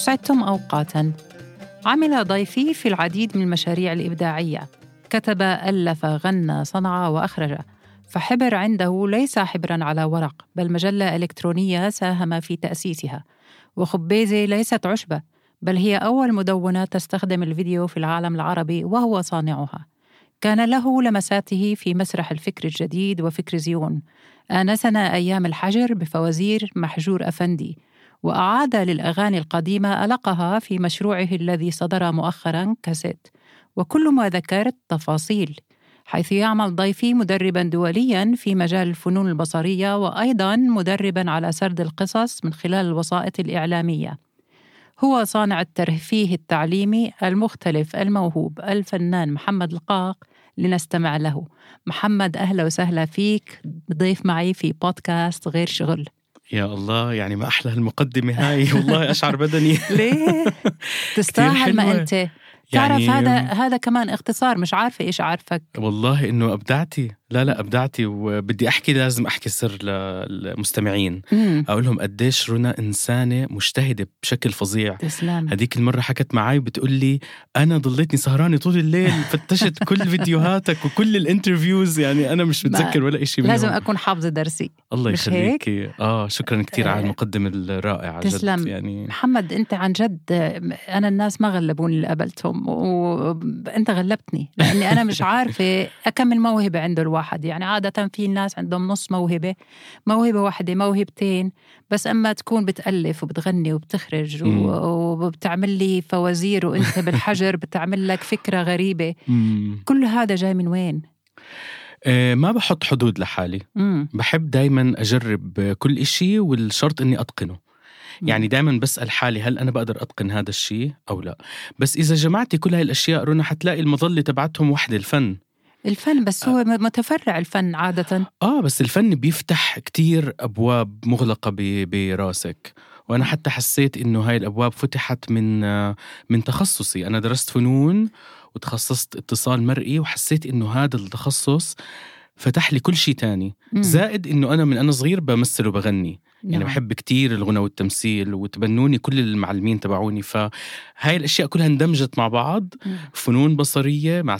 أسعدتم أوقاتا. عمل ضيفي في العديد من المشاريع الإبداعية. كتب ألف غنى صنع وأخرج. فحبر عنده ليس حبرا على ورق بل مجلة إلكترونية ساهم في تأسيسها. وخبيزة ليست عشبة بل هي أول مدونة تستخدم الفيديو في العالم العربي وهو صانعها. كان له لمساته في مسرح الفكر الجديد وفكر زيون. آنسنا أيام الحجر بفوازير محجور أفندي. وأعاد للأغاني القديمة ألقها في مشروعه الذي صدر مؤخرا كاسيت. وكل ما ذكرت تفاصيل حيث يعمل ضيفي مدربا دوليا في مجال الفنون البصرية وأيضا مدربا على سرد القصص من خلال الوسائط الإعلامية. هو صانع الترفيه التعليمي المختلف الموهوب الفنان محمد القاق لنستمع له. محمد أهلا وسهلا فيك. ضيف معي في بودكاست غير شغل. يا الله يعني ما أحلى المقدمة هاي. والله أشعر بدني. ليه؟ تستاهل ما أنت. تعرف يعني هذا هذا كمان اختصار مش عارفة إيش عارفك. والله إنه أبدعتي. لا لا ابدعتي وبدي أحكي لازم أحكي سر للمستمعين. مم. أقول لهم قديش رنا إنسانة مجتهدة بشكل فظيع. تسلم هذيك المرة حكت معي بتقول لي أنا ضليتني سهرانة طول الليل فتشت كل فيديوهاتك وكل الانترفيوز يعني أنا مش متذكر ولا شيء لازم أكون حافظة درسي. الله يخليكي. آه شكرا كثير على آه. المقدمة الرائعة تسلم. جد يعني. محمد أنت عن جد أنا الناس ما غلبوني اللي قابلتهم وانت غلبتني لأني أنا مش عارفة أكمل موهبة عنده الواحد. واحد. يعني عادة في ناس عندهم نص موهبة موهبة واحدة موهبتين بس أما تكون بتألف وبتغني وبتخرج وبتعمل لي فوازير وأنت بالحجر بتعمل لك فكرة غريبة. كل هذا جاي من وين؟ آه، ما بحط حدود لحالي. مم. بحب دايما أجرب كل إشي والشرط أني أتقنه. يعني دائما بسأل حالي هل أنا بقدر أتقن هذا الشيء أو لا. بس إذا جمعتي كل هاي الأشياء رونا حتلاقي المظلة تبعتهم وحدة الفن. الفن بس هو متفرع الفن عادة. آه بس الفن بيفتح كتير أبواب مغلقة براسك. وأنا حتى حسيت إنه هاي الأبواب فتحت من من تخصصي. أنا درست فنون وتخصصت اتصال مرئي وحسيت إنه هذا التخصص فتح لي كل شيء تاني. مم. زائد إنه أنا من أنا صغير بمثل وبغني. يعني نعم. بحب كتير الغنى والتمثيل وتبنوني كل المعلمين تبعوني. فهاي الأشياء كلها اندمجت مع بعض. مم. فنون بصرية مع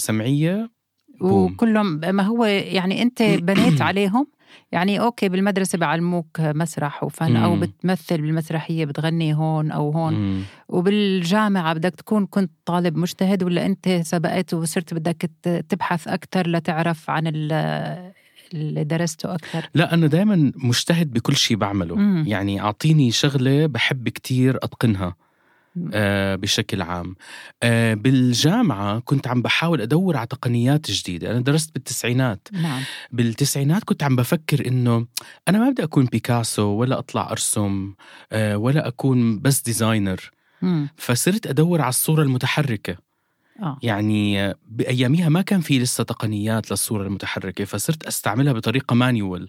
وكلهم ما هو يعني أنت بنيت عليهم؟ يعني okay بالمدرسة بعلموك مسرح وفن أو بتمثل بالمسرحية بتغني هون أو هون. وبالجامعة بدك تكون كنت طالب مجتهد ولا أنت سبقت وصرت بدك تبحث أكثر لتعرف عن اللي درسته أكثر؟ لا أنا دائما مجتهد بكل شيء بعمله. مم. يعني أعطيني شغلة بحب كتير أتقنها. بشكل عام. آه بالجامعة كنت عم بحاول أدور على تقنيات جديدة. أنا درست بالتسعينات. نعم. بالتسعينات كنت عم بفكر إنه أنا ما بدي أكون بيكاسو ولا أطلع أرسم آه ولا أكون بس ديزاينر. مم. فصرت أدور على الصورة المتحركة. آه. يعني بأياميها ما كان في لسه تقنيات للصورة المتحركة فصرت أستعملها بطريقة manual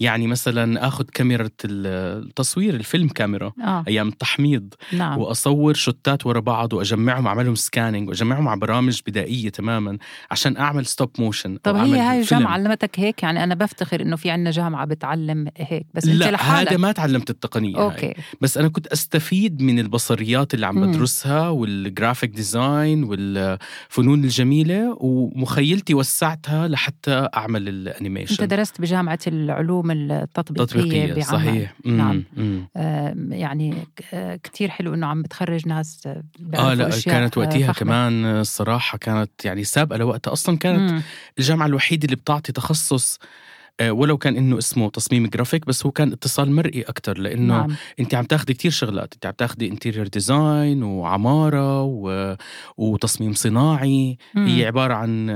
يعني مثلا آخذ كاميرا التصوير ال film camera آه. أيام التحميض نعم. وأصور شوتات ورا بعض وأجمعهم أعملهم scanning وأجمعهم على برامج بدائية تماما عشان أعمل stop motion طب هي هاي الجامعة علمتك هيك يعني أنا بفتخر إنه في عندنا جامعة بتعلم هيك بس أنت لا لحالك هذا ما تعلمت التقنية okay. هاي. بس أنا كنت أستفيد من البصريات اللي عم بدرسها وال graphic design وال الفنون الجميلة ومخيلتي وسعتها لحتى أعمل ال animation أنت درست بجامعة العلوم التطبيقية تطبيقية بعمل. صحيح نعم مم. آه يعني كتير حلو أنه عم بتخرج ناس آه لا كانت وقتها فخمة. كمان الصراحة كانت يعني سابقة لوقتها أصلا كانت مم. الجامعة الوحيدة اللي بتعطي تخصص آه، ولو كان إنه اسمه تصميم جرافيك بس هو كان اتصال مرئي أكثر لأنه نعم. أنت عم تاخذي كتير شغلات أنت عم تاخذي interior design وعمارة و... وتصميم صناعي مم. هي عبارة عن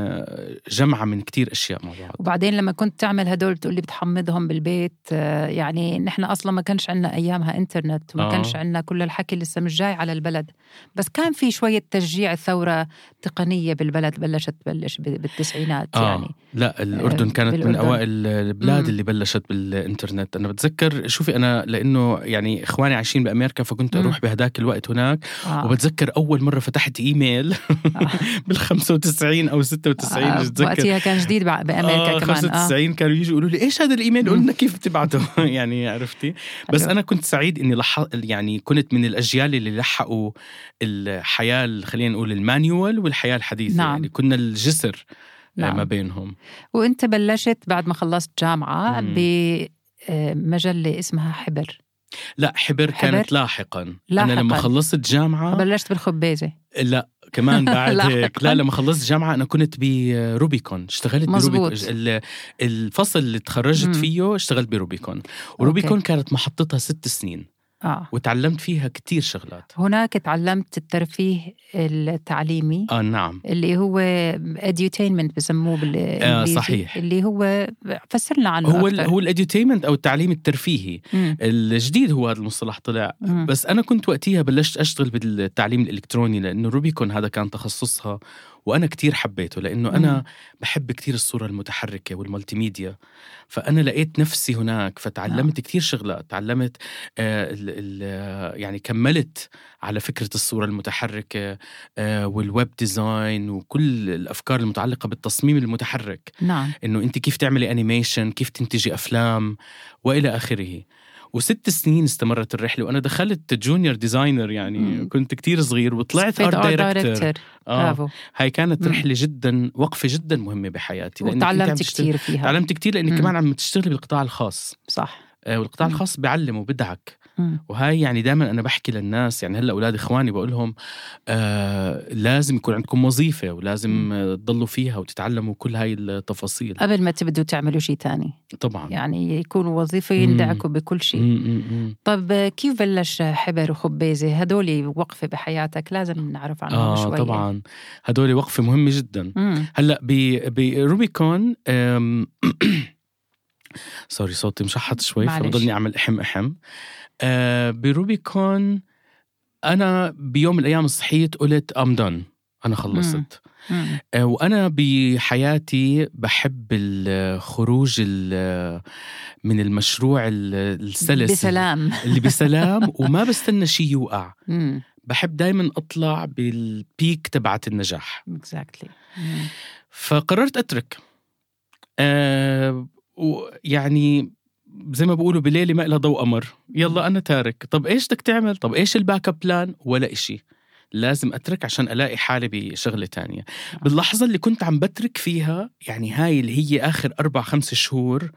جمعة من كتير أشياء مع بعض وبعدين لما كنت تعمل هدول تقول لي بتحمضهم بالبيت آه، يعني نحن أصلا ما كانش عندنا أيامها انترنت وما آه. كانش عندنا كل الحكي لسه مش جاي على البلد بس كان في شوية تشجيع الثوره التقنيه بالبلد بلشت تبلش بالتسعينات آه. يعني لا الأردن كانت بالأردن. من أوائل البلاد مم. اللي بلشت بالإنترنت أنا بتذكر شوفي أنا لأنه يعني إخواني عايشين بأمريكا فكنت مم. أروح بهداك الوقت هناك آه. وبتذكر أول مرة فتحت إيميل آه. بال 95 أو 96 آه، بتذكر وقتها كان جديد بأمريكا آه كمان 95 كانوا يجوا يقولوا لي إيش هذا الإيميل. قلنا كيف تبعته يعني عرفتي بس. أنا كنت سعيد إني لح... يعني كنت من الأجيال اللي لحقوا الحياة خلينا نقول المانيوال والحياة الحديثة نعم. يعني كنا الجسر نعم. نعم. ما بينهم وانت بلشت بعد ما خلصت جامعة مم. بمجله اسمها حبر لا حبر, حبر؟ كانت لاحقا. أنا لاحقاً. لما خلصت جامعة بلشت بالخبازه لا كمان بعد. هيك لا لما خلصت جامعة أنا كنت بروبيكون اشتغلت مزبوط. بروبيكون ال- الفصل اللي تخرجت مم. فيه اشتغلت بروبيكون وروبيكون كانت محطتها ست سنين آه وتعلمت فيها كتير شغلات هناك تعلمت الترفيه التعليمي آه نعم اللي هو edutainment بسموه بالإنجليزي صحيح. اللي هو فسرنا عنه هو أكثر. هو ال edutainment أو التعليم الترفيهي مم. الجديد هو هذا المصطلح طلع مم. بس أنا كنت وقتها بلشت أشتغل بالتعليم الإلكتروني لأنه روبيكون هذا كان تخصصها وأنا كتير حبيته لأنه أنا. بحب كتير الصورة المتحركة وال multimedia فأنا لقيت نفسي هناك فتعلمت كتير شغلات تعلمت آه ال ال يعني كملت على فكرة الصورة المتحركة آه وال web design وكل الأفكار المتعلقة بالتصميم المتحرك. نعم. إنه أنت كيف تعملي animation كيف تنتجي أفلام وإلى آخره. وست سنين استمرت الرحلة وأنا دخلت junior designer يعني مم. كنت كتير صغير وطلعت art director. آه برافو هاي كانت مم. رحلة جدا وقفة جدا مهمة بحياتي وتعلمت كثير فيها تعلمت كتير لانك مم. كمان عم تشتغلي بالقطاع الخاص صح آه والقطاع. الخاص بيعلم وبيدعك. وهاي يعني دائما أنا بحكي للناس يعني هلأ أولاد إخواني بقول لهم آه لازم يكون عندكم وظيفة ولازم. آه، تضلوا فيها وتتعلموا كل هاي التفاصيل. قبل ما تبدوا تعملوا شيء تاني. طبعا. يعني يكون وظيفة يندعكوا بكل شيء. طب كيف بلش حبر وخبازة هدول وقفة بحياتك لازم نعرف عنهم آه شوي طبعا. هدول وقفة مهمة جدا. مم. هلأ بروبيكون سوري صوتي مشحط شوي. فبضلني أعمل إحم إحم. آه، بروبيكون أنا بيوم من الأيام صحيت قلت ام دون أنا خلصت. مم. آه، وأنا بحياتي بحب الخروج ال- من المشروع ال- السلس بسلام. اللي بسلام وما بستنى شيء يوقع. مم. بحب دايما أطلع بال peak تبعت النجاح. Exactly. فقررت أترك. آه ويعني زي ما بقولوا بليلة ما لها ضوء قمر. يلا أنا تارك. طب إيش بدك تعمل؟ طب إيش ال backup plan؟ ولا إشي. لازم أترك عشان ألاقي حالي بشغلة تانية. باللحظة اللي كنت عم بترك فيها يعني هاي اللي هي آخر أربع خمس شهور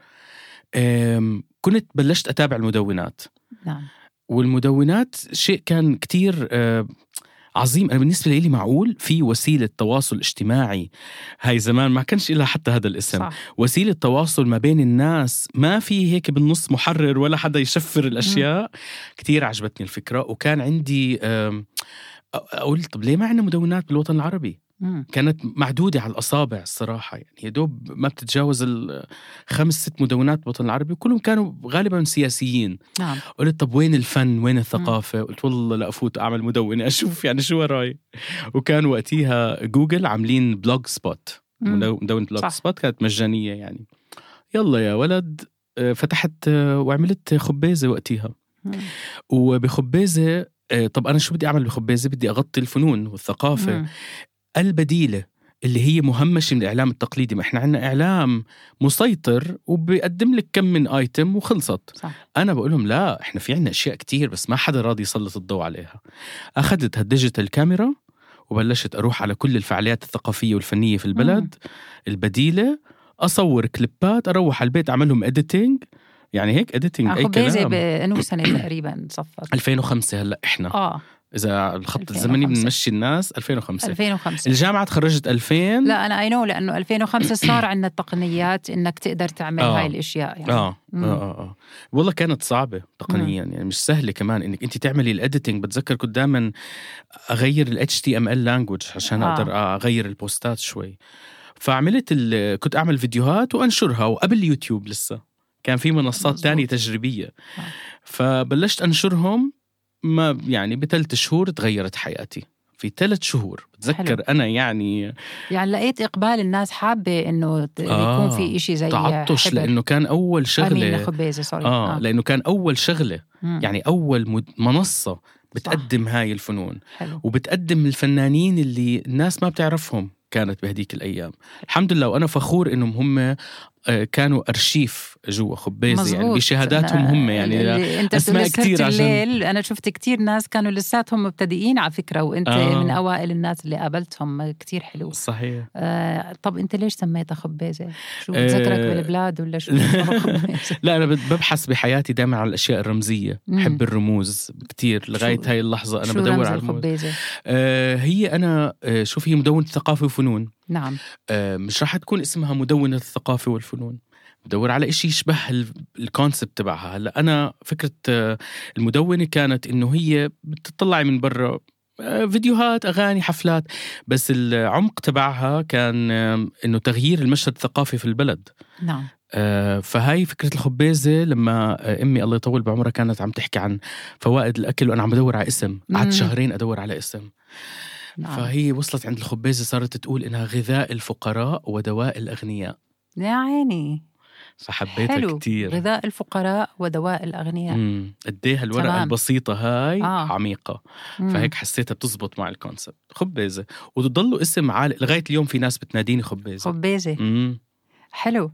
كنت بلشت أتابع المدونات. نعم. والمدونات شيء كان كتير آه، عظيم. أنا بالنسبة لي معقول في وسيلة تواصل اجتماعي هاي زمان ما كانش لها حتى هذا الاسم. صح. وسيلة تواصل ما بين الناس ما في هيك بالنص محرر ولا حدا يشفر الأشياء. كتير عجبتني الفكرة. وكان عندي أقول طب ليه ما عندنا مدونات بالوطن العربي. كانت معدودة على الأصابع الصراحة. يعني يا دوب ما بتتجاوز الخمس ست مدونات بالوطن العربي وكلهم كانوا غالبا سياسيين. نعم. قلت طب وين الفن؟ وين الثقافة؟ قلت والله لا أفوت أعمل مدونة أشوف يعني شو وراي. وكان وقتها جوجل عاملين Blogspot. مم. مدو- مدونة Blog صح. spot كانت مجانية يعني. يلا يا ولد آه، فتحت آه، وعملت خبازة وقتها مم. وبخبازة آه، طب أنا شو بدي أعمل بخبازة بدي أغطي الفنون والثقافة. مم. البديلة اللي هي مهمشة من الإعلام التقليدي. ما إحنا عندنا إعلام مسيطر وبيقدم لك كم من آيتم وخلصت. صح. أنا بقول لهم لا إحنا في عندنا أشياء كتير بس ما حدا راضي يسلط الضوء عليها. أخذت هالديجيتال كاميرا وبلشت أروح على كل الفعاليات الثقافية والفنية في البلد. البديلة أصور كليبات أروح على البيت أعملهم editing يعني هيك أي خبازة كلام بأنه سنة تقريبا صفت 2005 هلأ إحنا. آه. إذا الخط 2005. الزمني بنمشي الناس 2005 2005 الجامعة تخرجت 2000 لا أنا I know لأنه 2005 صار عندنا التقنيات إنك تقدر تعمل آه. هاي الأشياء يعني آه مم. آه آه آه والله كانت صعبة تقنيا يعني مش سهلة كمان إنك أنت تعملي ال editing بتذكر كنت دائما أغير ال HTML language عشان آه. أقدر أغير ال posts شوي فعملت ال- كنت أعمل فيديوهات وأنشرها وقبل اليوتيوب لسه كان في منصات. تانية تجريبية آه. فبلشت أنشرهم ما يعني بثلاث شهور تغيرت حياتي. في ثلاث شهور. بتذكر حلو. أنا يعني يعني لقيت إقبال الناس حابة إنه آه، يكون في إشي زي تعطش. حبر. لأنه كان أول شغله خبيزة sorry آه لأنه كان أول شغلة. مم. يعني أول مد- منصة بتقدم هاي الفنون. حلو. وبتقدم الفنانين اللي الناس ما بتعرفهم كانت بهديك الأيام. الحمد لله وأنا فخور إنهم هم آه، كانوا أرشيف جوا خبيزه يعني. بشهاداتهم هم يعني أنت كتير كثير عشان- الليل أنا شفت كتير ناس كانوا لساتهم مبتدئين على فكرة وأنت آه. من أوائل الناس اللي قابلتهم كتير حلو صحيح آه طب أنت ليش سميتها خبيزه؟ شو آه، بتذكرك بالبلاد ولا شو؟ لا أنا ببحث بحياتي دائما على الأشياء الرمزية. بحب الرموز كتير لغاية شو- هاي اللحظة أنا بدور على الرموز الخبيزة؟ آه هي أنا آه شوف هي مدونة ثقافة وفنون نعم. آه مش راح تكون اسمها مدونة الثقافة والفنون. بدور على إشي يشبه ال- الكونسبت تبعها. هلا أنا فكرة آه، المدونة كانت إنه هي بتطلعي من برا آه، فيديوهات أغاني حفلات. بس العمق تبعها كان إنه تغيير المشهد الثقافي في البلد. نعم. فهاي فكرة الخبيزة لما أمي الله يطول بعمرها كانت عم تحكي عن فوائد الأكل وأنا عم بدور على اسم. قعدت شهرين أدور على اسم. نعم. فهي وصلت عند الخبيزة صارت تقول إنها غذاء الفقراء ودواء الأغنياء. يا عيني. فحبيتها حلو. كتير. غذاء الفقراء ودواء الأغنياء. امم قد إيه هالورقة تمام. البسيطة هاي آه. عميقة. مم. فهيك حسيتها بتزبط مع الكونسبت خبيزة. وتضلوا اسم عالي لغاية اليوم في ناس بتناديني خبيزة. خبيزة. امم حلو.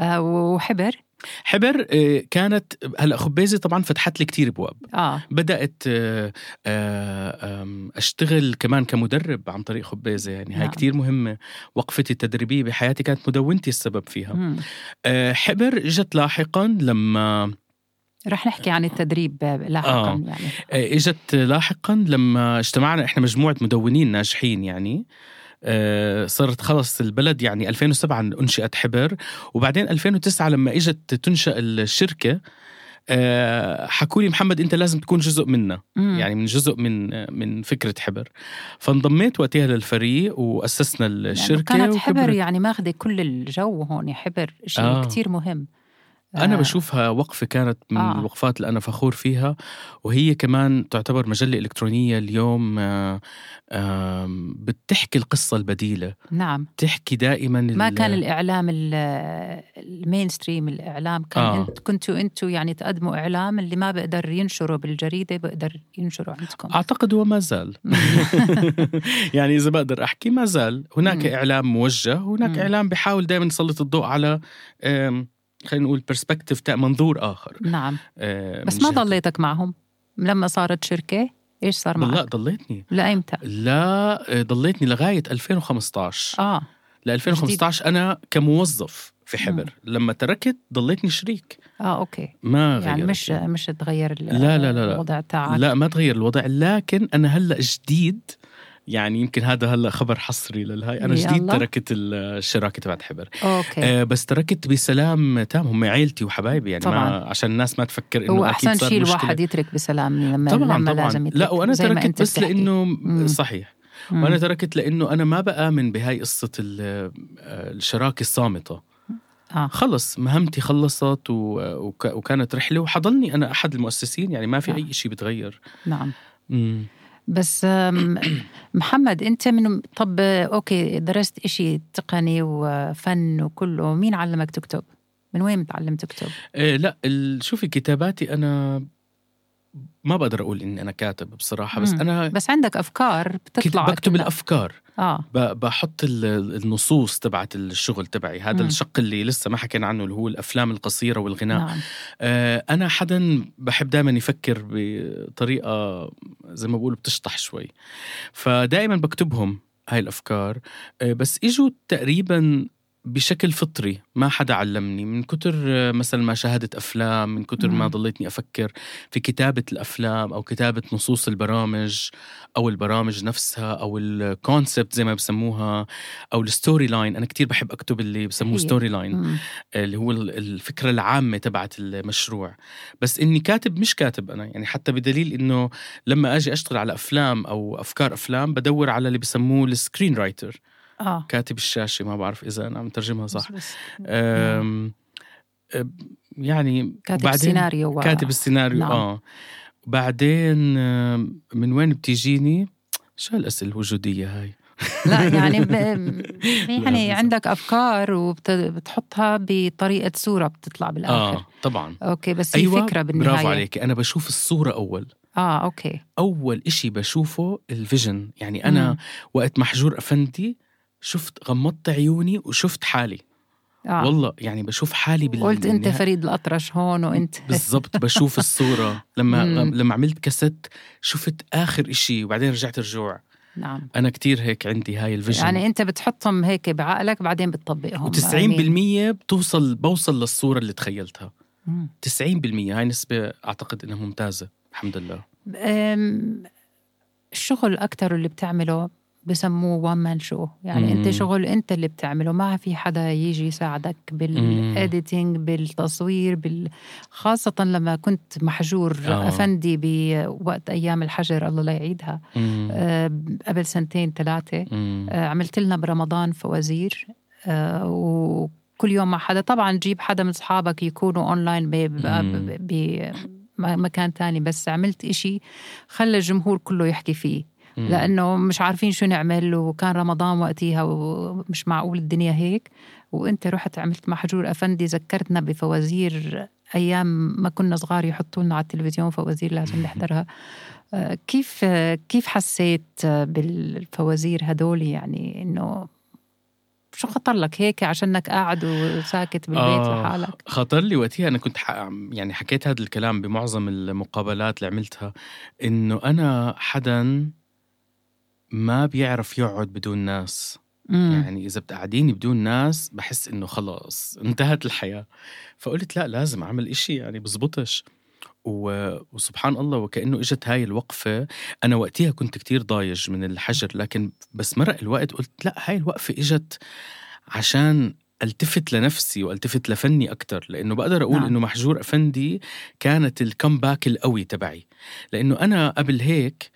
وحبر. حبر آه، كانت هلا خبيزة طبعا فتحت لي كتير ابواب آه، آه، آم، أشتغل كمان كمدرب عن طريق خبيزة يعني هاي نعم. كتير مهمة. وقفتي التدريبية بحياتي كانت مدونتي السبب فيها. مم. آه، حبر إجت لاحقا لما رح نحكي عن التدريب لاحقا آه. يعني. آه، إجت لاحقا لما اجتمعنا إحنا مجموعة مدونين ناجحين يعني. آه، صارت خلص البلد يعني 2007 أنشئت حبر وبعدين 2009 لما إجت تنشأ الشركة آه، حكوا لي محمد أنت لازم تكون جزء منا مم. يعني من جزء من من فكرة حبر فانضميت وقتها للفريق وأسسنا الشركة كانت حبر. يعني ماخذة كل الجو هون حبر شيء آه. آه. كتير مهم أنا آه. بشوفها وقفة كانت من آه. الوقفات اللي أنا فخور فيها وهي كمان تعتبر مجلة إلكترونية اليوم آه، آم، بتحكي القصة البديلة نعم بتحكي دائما ما كان الإعلام ال- ال mainstream الإعلام كان آه. آه. انت كنتوا أنتوا يعني تقدموا إعلام اللي ما بقدر ينشره بالجريدة بقدر ينشره عندكم أعتقد هو ما زال يعني إذا بقدر أحكي ما زال هناك مم. إعلام موجه هناك مم. إعلام بيحاول دائما يسلط الضوء على خلينا نقول perspective منظور آخر. نعم. آه، بس ما ضليتك معهم؟ لما صارت شركة إيش صار معك؟ لا ضليتني لايمتى؟ لا آه، ضليتني لغاية 2015 آه. ل 2015 أنا كموظف في حبر. لما تركت ضليتني شريك. آه أوكي. ما غيرت يعني مش مش تغير لا لا لا لا. الوضع تاعك. لا ما تغير الوضع. لكن أنا هلأ جديد يعني يمكن هذا هلا خبر حصري للهاي أنا جديد الله. تركت الشراكة تبعت حبر أوكي آه بس تركت بسلام تام هم عيلتي وحبايبي يعني طبعاً. ما عشان الناس ما تفكر إنه هو أحسن شيء. الواحد يترك بسلام لما طبعا لما طبعا لازم يترك لا وأنا تركت بس بتحكي. لأنه. صحيح مم. وأنا تركت لأنه أنا ما بآمن بهاي قصة ال- الشراكة الصامتة آه خلص مهمتي خلصت و... وك... وكانت رحلة وحضلني أنا أحد المؤسسين يعني ما في آه. أي شيء بتغير نعم مم. بس محمد أنت من طب أوكي درست إشي تقني وفن وكله مين علمك تكتب من وين متعلم تكتب إيه لا. شوفي كتاباتي أنا ما بقدر أقول إني أنا كاتب بصراحة بس مم. أنا بس عندك أفكار بتطلع بكتب كلها. الأفكار. آه. بحط ال- النصوص تبعت الشغل تبعي. هذا مم. الشق اللي لسه ما حكينا عنه اللي هو الأفلام القصيرة والغناء. نعم. آه، أنا حدا بحب دائما يفكر بطريقة زي ما بقولوا بتشطح شوي. فدائما بكتبهم هاي الأفكار. آه، بس إجوا تقريبا بشكل فطري ما حدا علمني من كتر آه، مثلا ما شاهدت أفلام من كتر ما مم. ضليتني أفكر في كتابة الأفلام أو كتابة نصوص البرامج أو البرامج نفسها أو ال concept زي ما بسموها أو ال storyline أنا كتير بحب أكتب اللي بسموه. storyline مم. اللي هو ال- الفكرة العامة تبعت المشروع بس إني كاتب مش كاتب أنا يعني حتى بدليل إنه لما أجي أشتغل على أفلام أو أفكار أفلام بدور على اللي بسموه ال screenwriter آه. كاتب الشاشة ما بعرف إذا أنا عم ترجمها صح. بس بس. يعني كاتب وبعدين سيناريو و... كاتب السيناريو نعم. آه. بعدين من وين بتيجيني شو هالأسئلة الوجودية هاي؟ لا يعني ب... يعني لا، عندك أفكار وبتحطها بطريقة صورة بتطلع بالآخر. آه طبعا. أوكي بس أيوه فكرة بالنهاية. برافو عليك. أنا بشوف الصورة أول. آه أوكي. أول إشي بشوفه ال vision. يعني أنا مم. وقت محجور أفندي شفت غمضت عيوني وشفت حالي. آه. والله يعني بشوف حالي بال قلت أنت. فريد الأطرش هون وأنت. بالضبط بشوف الصورة. لما. لما عملت كاسيت شفت آخر إشي وبعدين رجعت رجوع نعم. أنا كتير هيك عندي هاي ال vision. يعني أنت بتحطهم هيك بعقلك بعدين بتطبقهم. و90% يعني- بتوصل بوصل للصورة اللي تخيلتها. مم. 90% هاي نسبة أعتقد إنها ممتازة الحمد لله. الشغل أكتر اللي بتعمله بسموه one man show يعني مم. انت شغل انت اللي بتعمله ما في حدا يجي يساعدك بال editing بالتصوير بال... خاصة لما كنت محجور آه. أفندي بوقت أيام الحجر الله لا يعيدها مم. أه، قبل سنتين ثلاثة مم. أه، عملت لنا برمضان فوازير أه، وكل يوم مع حدا طبعا جيب حدا من أصحابك يكونوا ب- ب-. ب- بمكان تاني بس عملت إشي خلى الجمهور كله يحكي فيه مم. لأنه مش عارفين شو نعمل وكان رمضان وقتها ومش معقول الدنيا هيك وأنت رحت عملت محجور أفندي ذكرتنا بفوازير أيام ما كنا صغار يحطوا لنا على التلفزيون فوازير لازم نحضرها آه، كيف كيف حسيت بالفوازير هدول يعني إنه شو خطر لك هيك عشانك قاعد وساكت بالبيت آه. لحالك خطر لي وقتها أنا كنت ح... يعني حكيت هذا الكلام بمعظم المقابلات اللي عملتها إنه أنا حدا ما بيعرف يقعد بدون ناس. مم. يعني إذا بتقعديني بدون ناس بحس إنه خلص انتهت الحياة. فقلت لا لازم أعمل إشي يعني بزبطش. و... وسبحان الله وكأنه إجت هاي الوقفة. أنا وقتها كنت كتير ضايج من الحجر لكن بس مرق الوقت قلت لا هاي الوقفة إجت عشان ألتفت لنفسي وألتفت لفني أكثر لأنه بقدر أقول نعم. إنه محجور أفندي كانت الكمباك القوي تبعي. لأنه أنا قبل هيك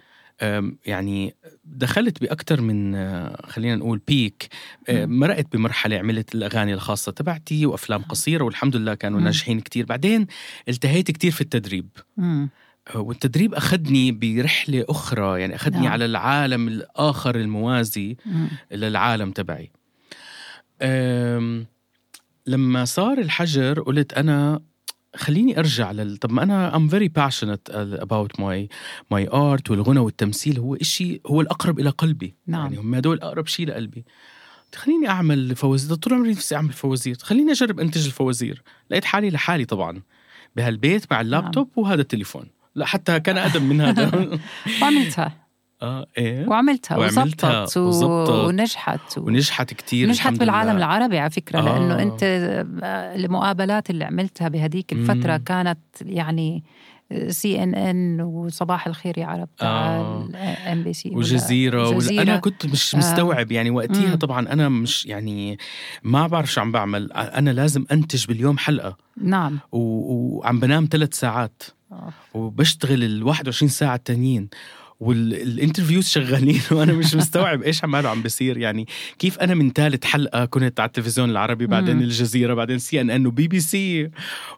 يعني دخلت باكثر من آه، خلينا نقول بيك آه،. مرقت بمرحلة عملت الأغاني الخاصة تبعتي وأفلام قصيرة والحمد لله كانوا. ناجحين كتير بعدين التهيت كتير في التدريب مم. آه، والتدريب أخذني برحلة أخرى يعني أخذني نعم. على العالم الآخر الموازي مم. للعالم تبعي لما صار الحجر قلت أنا خليني أرجع لل طب ما أنا I'm very passionate about my my art والغنى والتمثيل هو إشي هو الأقرب إلى قلبي. نعم. يعني هم هدول أقرب شيء لقلبي. خليني أعمل فوازير. طول عمري نفسي أعمل فوازير. خليني أجرب أنتج الفوازير. لقيت حالي لحالي طبعا. بهالبيت مع اللابتوب وهذا التليفون. لا حتى كان أقدم من هذا. آه إيه وعملتها وعملتها وزبطت. وزبطت. ونجحت و... ونجحت كتير نجحت بالعالم لله. العربي على فكرة آه. لأنه أنت آه، المقابلات اللي عملتها بهديك الفترة مم. كانت يعني CNN وصباح الخير يا عرب. MBC وجزيرة أنا كنت مش آه. مستوعب يعني وقتها مم. طبعا أنا مش يعني ما بعرف شو عم بعمل أنا لازم أنتج باليوم حلقة نعم و... وعم بنام ثلاث ساعات آه. وبشتغل ال 21 ساعة التانيين وال interviews شغالين وأنا مش مستوعب إيش عماله عم بيصير. يعني كيف أنا من ثالث حلقة كنت على التلفزيون العربي بعدين. الجزيرة بعدين CNN وبي بي سي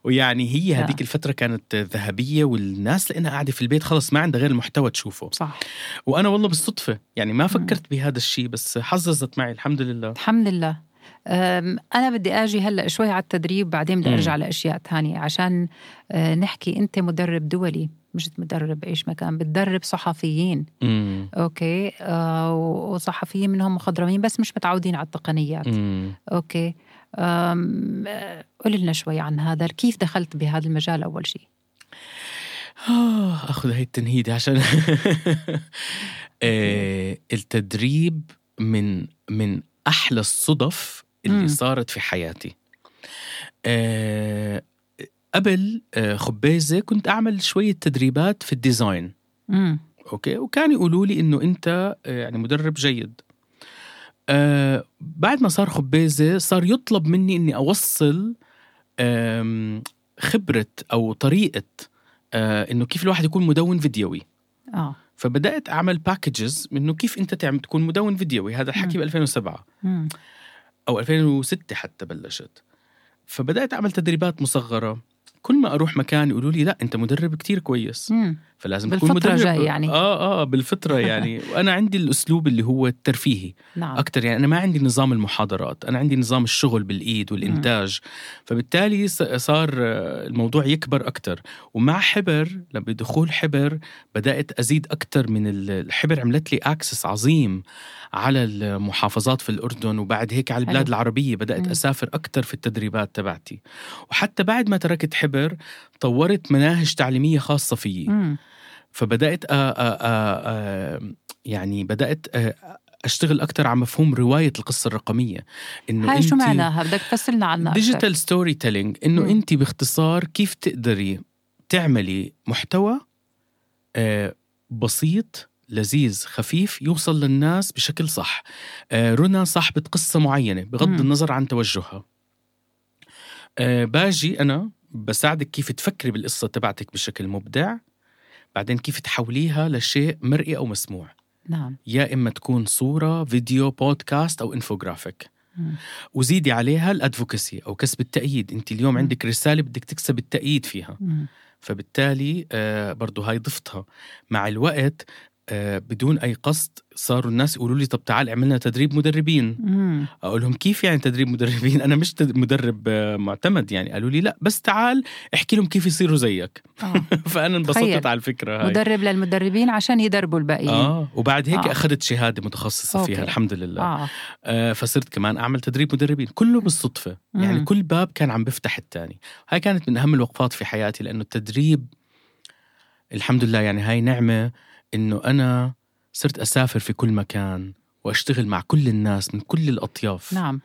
ويعني هي. هذيك الفترة كانت ذهبية والناس لأنها قاعدة في البيت خلص ما عندها غير المحتوى تشوفه. صح. وأنا والله بالصدفة يعني ما فكرت بهذا الشيء بس حظظت معي الحمد لله. الحمد لله. أنا بدي أجي هلأ شوي على التدريب بعدين بدي مم. أرجع لأشياء تانية. عشان آه، نحكي أنت مدرب دولي مش مدرب أيش مكان بتدرب صحفيين. امم أوكي؟ آه، وصحفيين منهم مخضرمين بس مش متعودين على التقنيات. أوكي؟ أم، آه، قولي لنا شوي عن هذا. كيف دخلت بهذا المجال أول شيء؟ آه أخذ هاي التنهيدة عشان التدريب من من أحلى الصدف اللي مم. صارت في حياتي. آه قبل آه خبيزة كنت أعمل شوية تدريبات في ال design. مم. أوكي؟ وكانوا يقولوا لي إنه أنت آه، يعني مدرب جيد. آه بعد ما صار خبيزة صار يطلب مني إني أوصل خبرة أو طريقة آه إنه كيف الواحد يكون مدون فيديوي. آه. فبدأت أعمل باكجز إنه كيف أنت تعمل تكون مدون فيديوي. هذا الحكي ب 2007 مم. أو 2006 حتى بلشت. فبدأت أعمل تدريبات مصغرة. كل ما أروح مكان يقولوا لي لا أنت مدرب كتير كويس. مم. فلازم تكون مدرب. جاي يعني. آه آه بالفطره يعني. وأنا عندي الأسلوب اللي هو الترفيهي نعم. أكثر يعني. أنا ما عندي نظام المحاضرات. أنا عندي نظام الشغل بالإيد والإنتاج. فبالتالي ص- صار الموضوع يكبر أكثر ومع حبر لما بدخول حبر بدأت أزيد أكثر من ال- الحبر عملت لي اكسس عظيم على المحافظات في الأردن. وبعد هيك على البلاد حلو. العربية بدأت مم. أسافر أكثر في التدريبات تبعتي. وحتى بعد ما تركت حبر طورت مناهج تعليمية خاصة فيي. فبدأت أ أ أ أ يعني بدأت أشتغل أكثر على مفهوم رواية القصة الرقمية إنه هاي شو معناها بدك تفصل لنا عنها. ديجيتال ستوري تيلينج إنه. انت باختصار كيف تقدري تعملي محتوى آه، بسيط لذيذ خفيف يوصل للناس بشكل صح آه، رنا صاحبة قصة معينة بغض مم. النظر عن توجهها آه، باجي أنا بساعدك كيف تفكري بالقصة تبعتك بشكل مبدع بعدين كيف تحوليها لشيء مرئي أو مسموع نعم يا إما تكون صورة فيديو بودكاست أو إنفوغرافيك مم. وزيدي عليها ال advocacy أو كسب التأييد أنت اليوم مم. عندك رسالة بدك تكسب التأييد فيها مم. فبالتالي آه، برضو هاي ضفتها مع الوقت بدون أي قصد صاروا الناس يقولوا لي طب تعال عملنا تدريب مدربين مم. أقول لهم كيف يعني تدريب مدربين أنا مش مدرب آه، معتمد يعني قالوا لي لا بس تعال احكي لهم كيف يصيروا زيك آه. فأنا انبسطت. على الفكرة هاي مدرب للمدربين عشان يدربوا الباقيين آه وبعد هيك آه. آه. أخذت شهادة متخصصة فيها أوكي. الحمد لله آه. آه، فصرت كمان أعمل تدريب مدربين كله بالصدفة يعني مم. كل باب كان عم بفتح الثاني هاي كانت من أهم الوقفات في حياتي لأنه التدريب الحمد لله يعني هاي نعمة إنه أنا صرت أسافر في كل مكان وأشتغل مع كل الناس من كل الأطياف. نعم.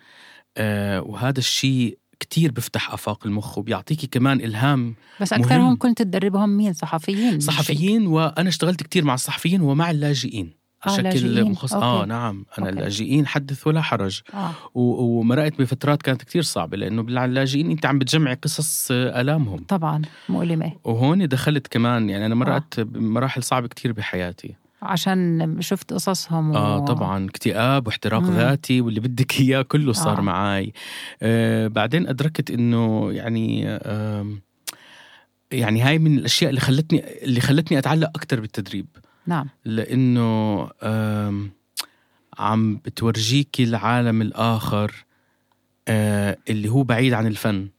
آه وهذا الشيء كتير بفتح آفاق المخ وبيعطيكي كمان إلهام بس مهم. اكثرهم كنت تدربهم مين؟ صحفيين؟ صحفيين وأنا اشتغلت كتير مع الصحفيين ومع اللاجئين. بشكل. مخصص. آه نعم أنا أوكي. اللاجئين حدث ولا حرج آه. و- ومرقت بفترات كانت كتير صعبة لأنه باللاجئين أنت عم بتجمعي قصص آه، آلامهم طبعا مؤلمة وهون دخلت كمان يعني أنا مرقت بمراحل صعبة كتير بحياتي عشان شفت قصصهم و... آه طبعا اكتئاب واحتراق مم. ذاتي واللي بدك إياه كله صار آه. آه. معي آه بعدين أدركت إنه يعني آه يعني هاي من الأشياء اللي خلتني اللي خلتني أتعلق أكتر بالتدريب نعم. لأنه آم، عم بتورجيكي العالم الآخر آه، اللي هو بعيد عن الفن.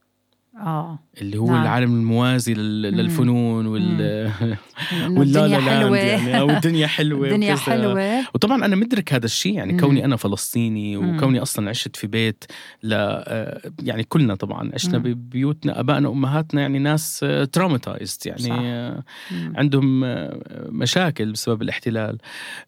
آه اللي هو نعم. العالم الموازي. للفنون وال واللا لا حلوة يعني أو الدنيا حلوة الدنيا. حلوة وطبعا أنا مدرك هذا الشيء يعني مم. كوني أنا فلسطيني. وكوني أصلا عشت في بيت لا آه، يعني كلنا طبعا عشنا. ببيوتنا آبائنا وامهاتنا يعني ناس ترaumatized يعني صح. آه،. عندهم آه، مشاكل بسبب الاحتلال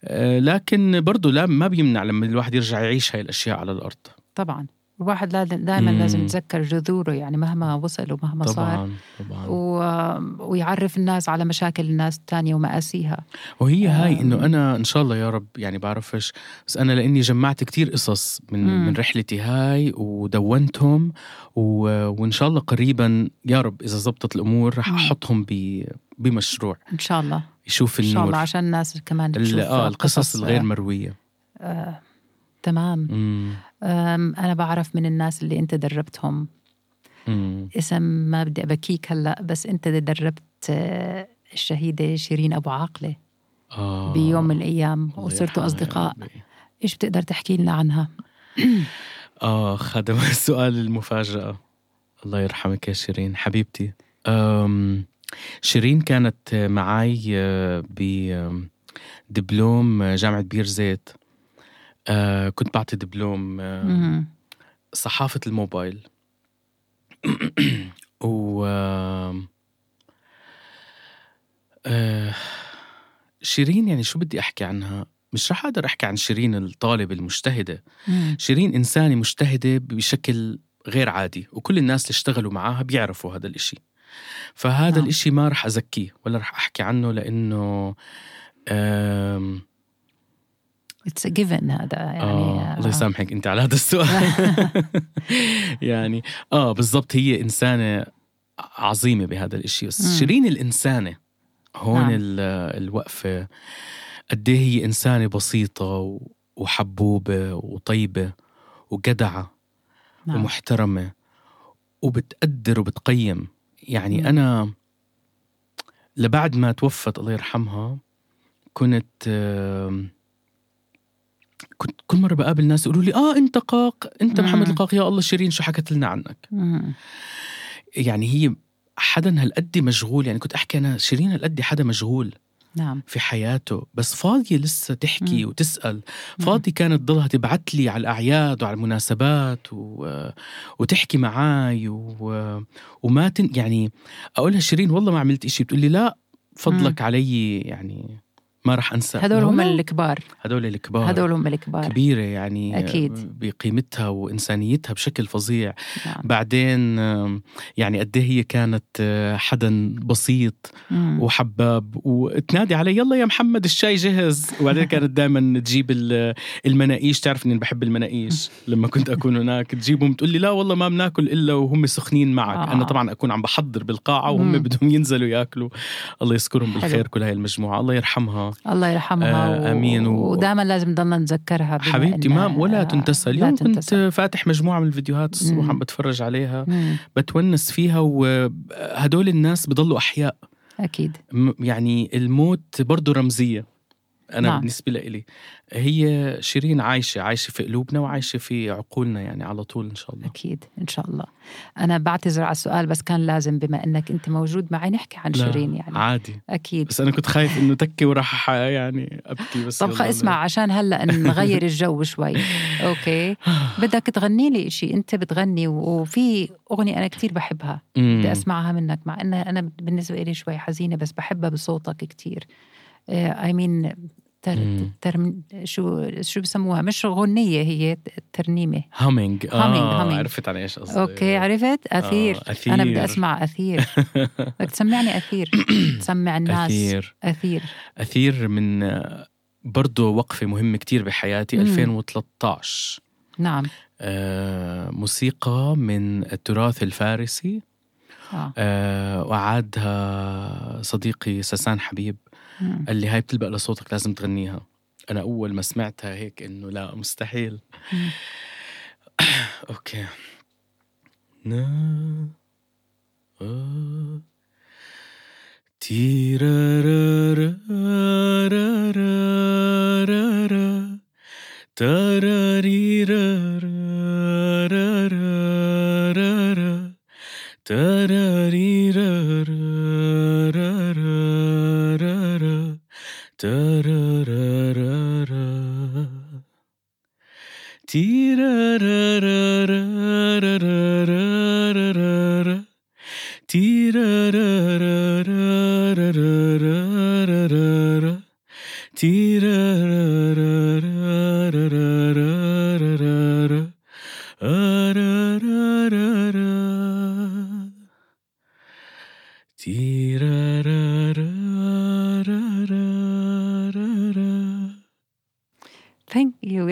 آه، لكن برضه لا ما بيمنع لما الواحد يرجع يعيش هاي الأشياء على الأرض طبعا الواحد لازم دائما. لازم يتذكر جذوره يعني مهما وصل ومهما صار طبعا طبعا و... ويعرف الناس على مشاكل الناس الثانية ومقاسيها وهي هاي. إنه أنا إن شاء الله يا رب يعني بعرفش بس أنا لإني جمعت كتير قصص من مم. من رحلتي هاي ودونتهم و... وإن شاء الله قريبا يا رب إذا زبطت الأمور رح مم. أحطهم ب... بمشروع إن شاء الله يشوف إن شاء النور الله عشان الناس كمان ال- تشوف آه القصص الغير مروية آه. تمام مم. أنا بعرف من الناس اللي أنت دربتهم مم. اسم ما بدي أبكيك هلأ بس أنت دربت آه، الشهيدة شيرين أبو عاقلة آه. بيوم من الأيام وصرتوا أصدقاء. إيش بتقدر تحكي لنا عنها؟ آخ هذا السؤال المفاجأة الله يرحمك يا شيرين حبيبتي أم شيرين كانت معي آه، بدبلوم جامعة بير زيت آه، كنت بعطي دبلوم آه،. صحافة الموبايل و آه، شيرين يعني شو بدي أحكي عنها مش رح أقدر أحكي عن شيرين الطالبة المجتهدة مم. شيرين إنسانة مجتهدة بشكل غير عادي وكل الناس اللي اشتغلوا معاها بيعرفوا هذا الإشي فهذا نعم. الإشي ما رح أزكيه ولا رح أحكي عنه لأنه آم A given هذا يعني آه الله يسامحك أنت على هذا السؤال يعني آه بالضبط هي إنسانة عظيمة بهذا الإشي بس. شيرين الإنسانة هون نعم. الوقفة قد إيه هي إنسانة بسيطة وحبوبة وطيبة وجدعة نعم. ومحترمة وبتقدر وبتقيم يعني مم. أنا لبعد ما توفت الله يرحمها كنت كنت كل مرة بقابل ناس يقولوا لي آه أنت قاق أنت مم. محمد القاق يا الله شيرين شو حكت لنا عنك مم. يعني هي حدا هالقد مشغول يعني كنت أحكي أنا شيرين هالقد حدا مشغول نعم في حياته بس فاضية لسه تحكي مم. وتسأل مم. فاضي كانت ضلها تبعت لي على الأعياد وعلى المناسبات و... وتحكي معاي و... وما تن... يعني أقولها شيرين والله ما عملت إشي بتقول لي لا فضلك علي يعني ما رح أنسى. هدول لا. هم الكبار. هدول الكبار. هدول هم الكبار. كبيرة يعني أكيد. بقيمتها وإنسانيتها بشكل فظيع. نعم. بعدين يعني قد إيه هي كانت حدا بسيط مم. وحباب وتنادي علي يلا يا محمد الشاي جهز. وبعدين كانت دائما تجيب ال- المناقيش. تعرف اني بحب المناقيش. لما كنت أكون هناك تجيبهم تقول لي لا والله ما بناكل إلا وهم سخنين معك. آه. أنا طبعا أكون عم بحضر بالقاعة وهم مم. بدهم ينزلوا ياكلوا. الله يذكرهم حلو. بالخير كل هاي المجموعة. الله يرحمها. الله يرحمها آه، آمين. و- ودائما لازم نضلنا نتذكرها حبيبتي ما ولا تنتسى اليوم كنت تنتسى. فاتح مجموعة من الفيديوهات الصبح. عم بتفرج عليها مم. بتونس فيها وهدول الناس بضلوا أحياء أكيد م- يعني الموت برضه رمزية أنا نعم. نعم. بالنسبة لي هي شيرين عايشة عايشة في قلوبنا وعايشة في عقولنا يعني على طول إن شاء الله. أكيد إن شاء الله. أنا بعتذر على السؤال بس كان لازم بما أنك أنت موجود معي نحكي عن لا، شيرين يعني. عادي. أكيد. بس أنا كنت خايف إنه تكي وراح يعني أبكي بس طب اسمع عشان هلأ نغير الجو شوي. أوكي. بدك تغني لي شيء أنت بتغني وفي أغنية أنا كتير بحبها. بدي أسمعها منك مع إنها أنا بالنسبة لي شوي حزينة بس بحبها بصوتك كتير. اي مين تر شو شو بسموها؟ مش غنية هي ترنيمة. هامينج آه Humming, humming. عرفت على إيش قصدي. أوكي عرفت؟ اثير أثير. أنا بدي أسمع أثير. بدك تسمعني أثير. تسمع الناس. أثير. أثير. أثير من آه، برضه وقفة مهمة كتير بحياتي مم. 2013 نعم. آه موسيقى من التراث الفارسي. آه. آه وعادها صديقي سسان حبيب. قال لي هاي بتلبق لصوتك لازم تغنيها أنا أول ما سمعتها هيك إنه لا مستحيل مم. أوكي نا آه. تيرارارارارارا. تاراريرارارارارا. تاراريرارارارارا. Da da da da da. Dee da da da da da da da da da da. Dee da da da da da da da da da da. Dee da da da.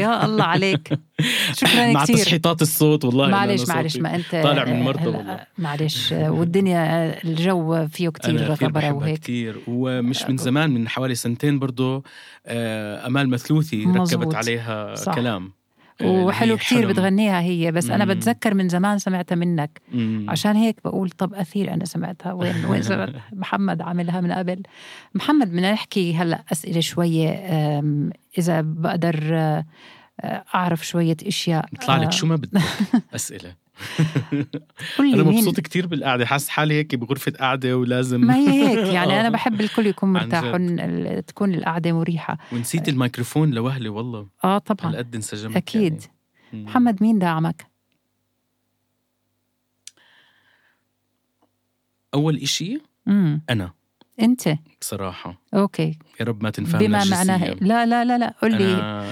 يا الله عليك. شكرا مع كثير تشحيطات الصوت والله معلش معلش ما أنت طالع من مرتبة. هلا والله. معلش. والدنيا الجو فيه كثير بحبها وهيك. كتير. ومش من زمان من حوالي سنتين برضو آه، أمال مثلوثي. ركبت عليها صح. كلام. آه، وحلو هي كتير حلم. بتغنيها هي بس أنا مم. بتذكر من زمان سمعتها منك. مم. عشان هيك بقول طب أثير أنا سمعتها. وين وين سمعتها محمد عاملها من قبل. محمد بدنا نحكي هلأ أسئلة شوية إذا بقدر أه، أه، أعرف شوية أشياء. يطلع لك شو ما بدك أسئلة. مين مبسوط كتير بالقعدة حاسس حالي هيك بغرفة قعدة ولازم ما هي هيك يعني أنا. بحب الكل يكون مرتاح. ون- تكون القعدة مريحة ونسيت الميكروفون لوهلي والله آه طبعا هالقد انسجمت أكيد يعني. مم. محمد مين دعمك أول إشي امم أنا انت. بصراحة. أوكي. يا رب ما تنفهم بما معناه لا لا لا لا قل لي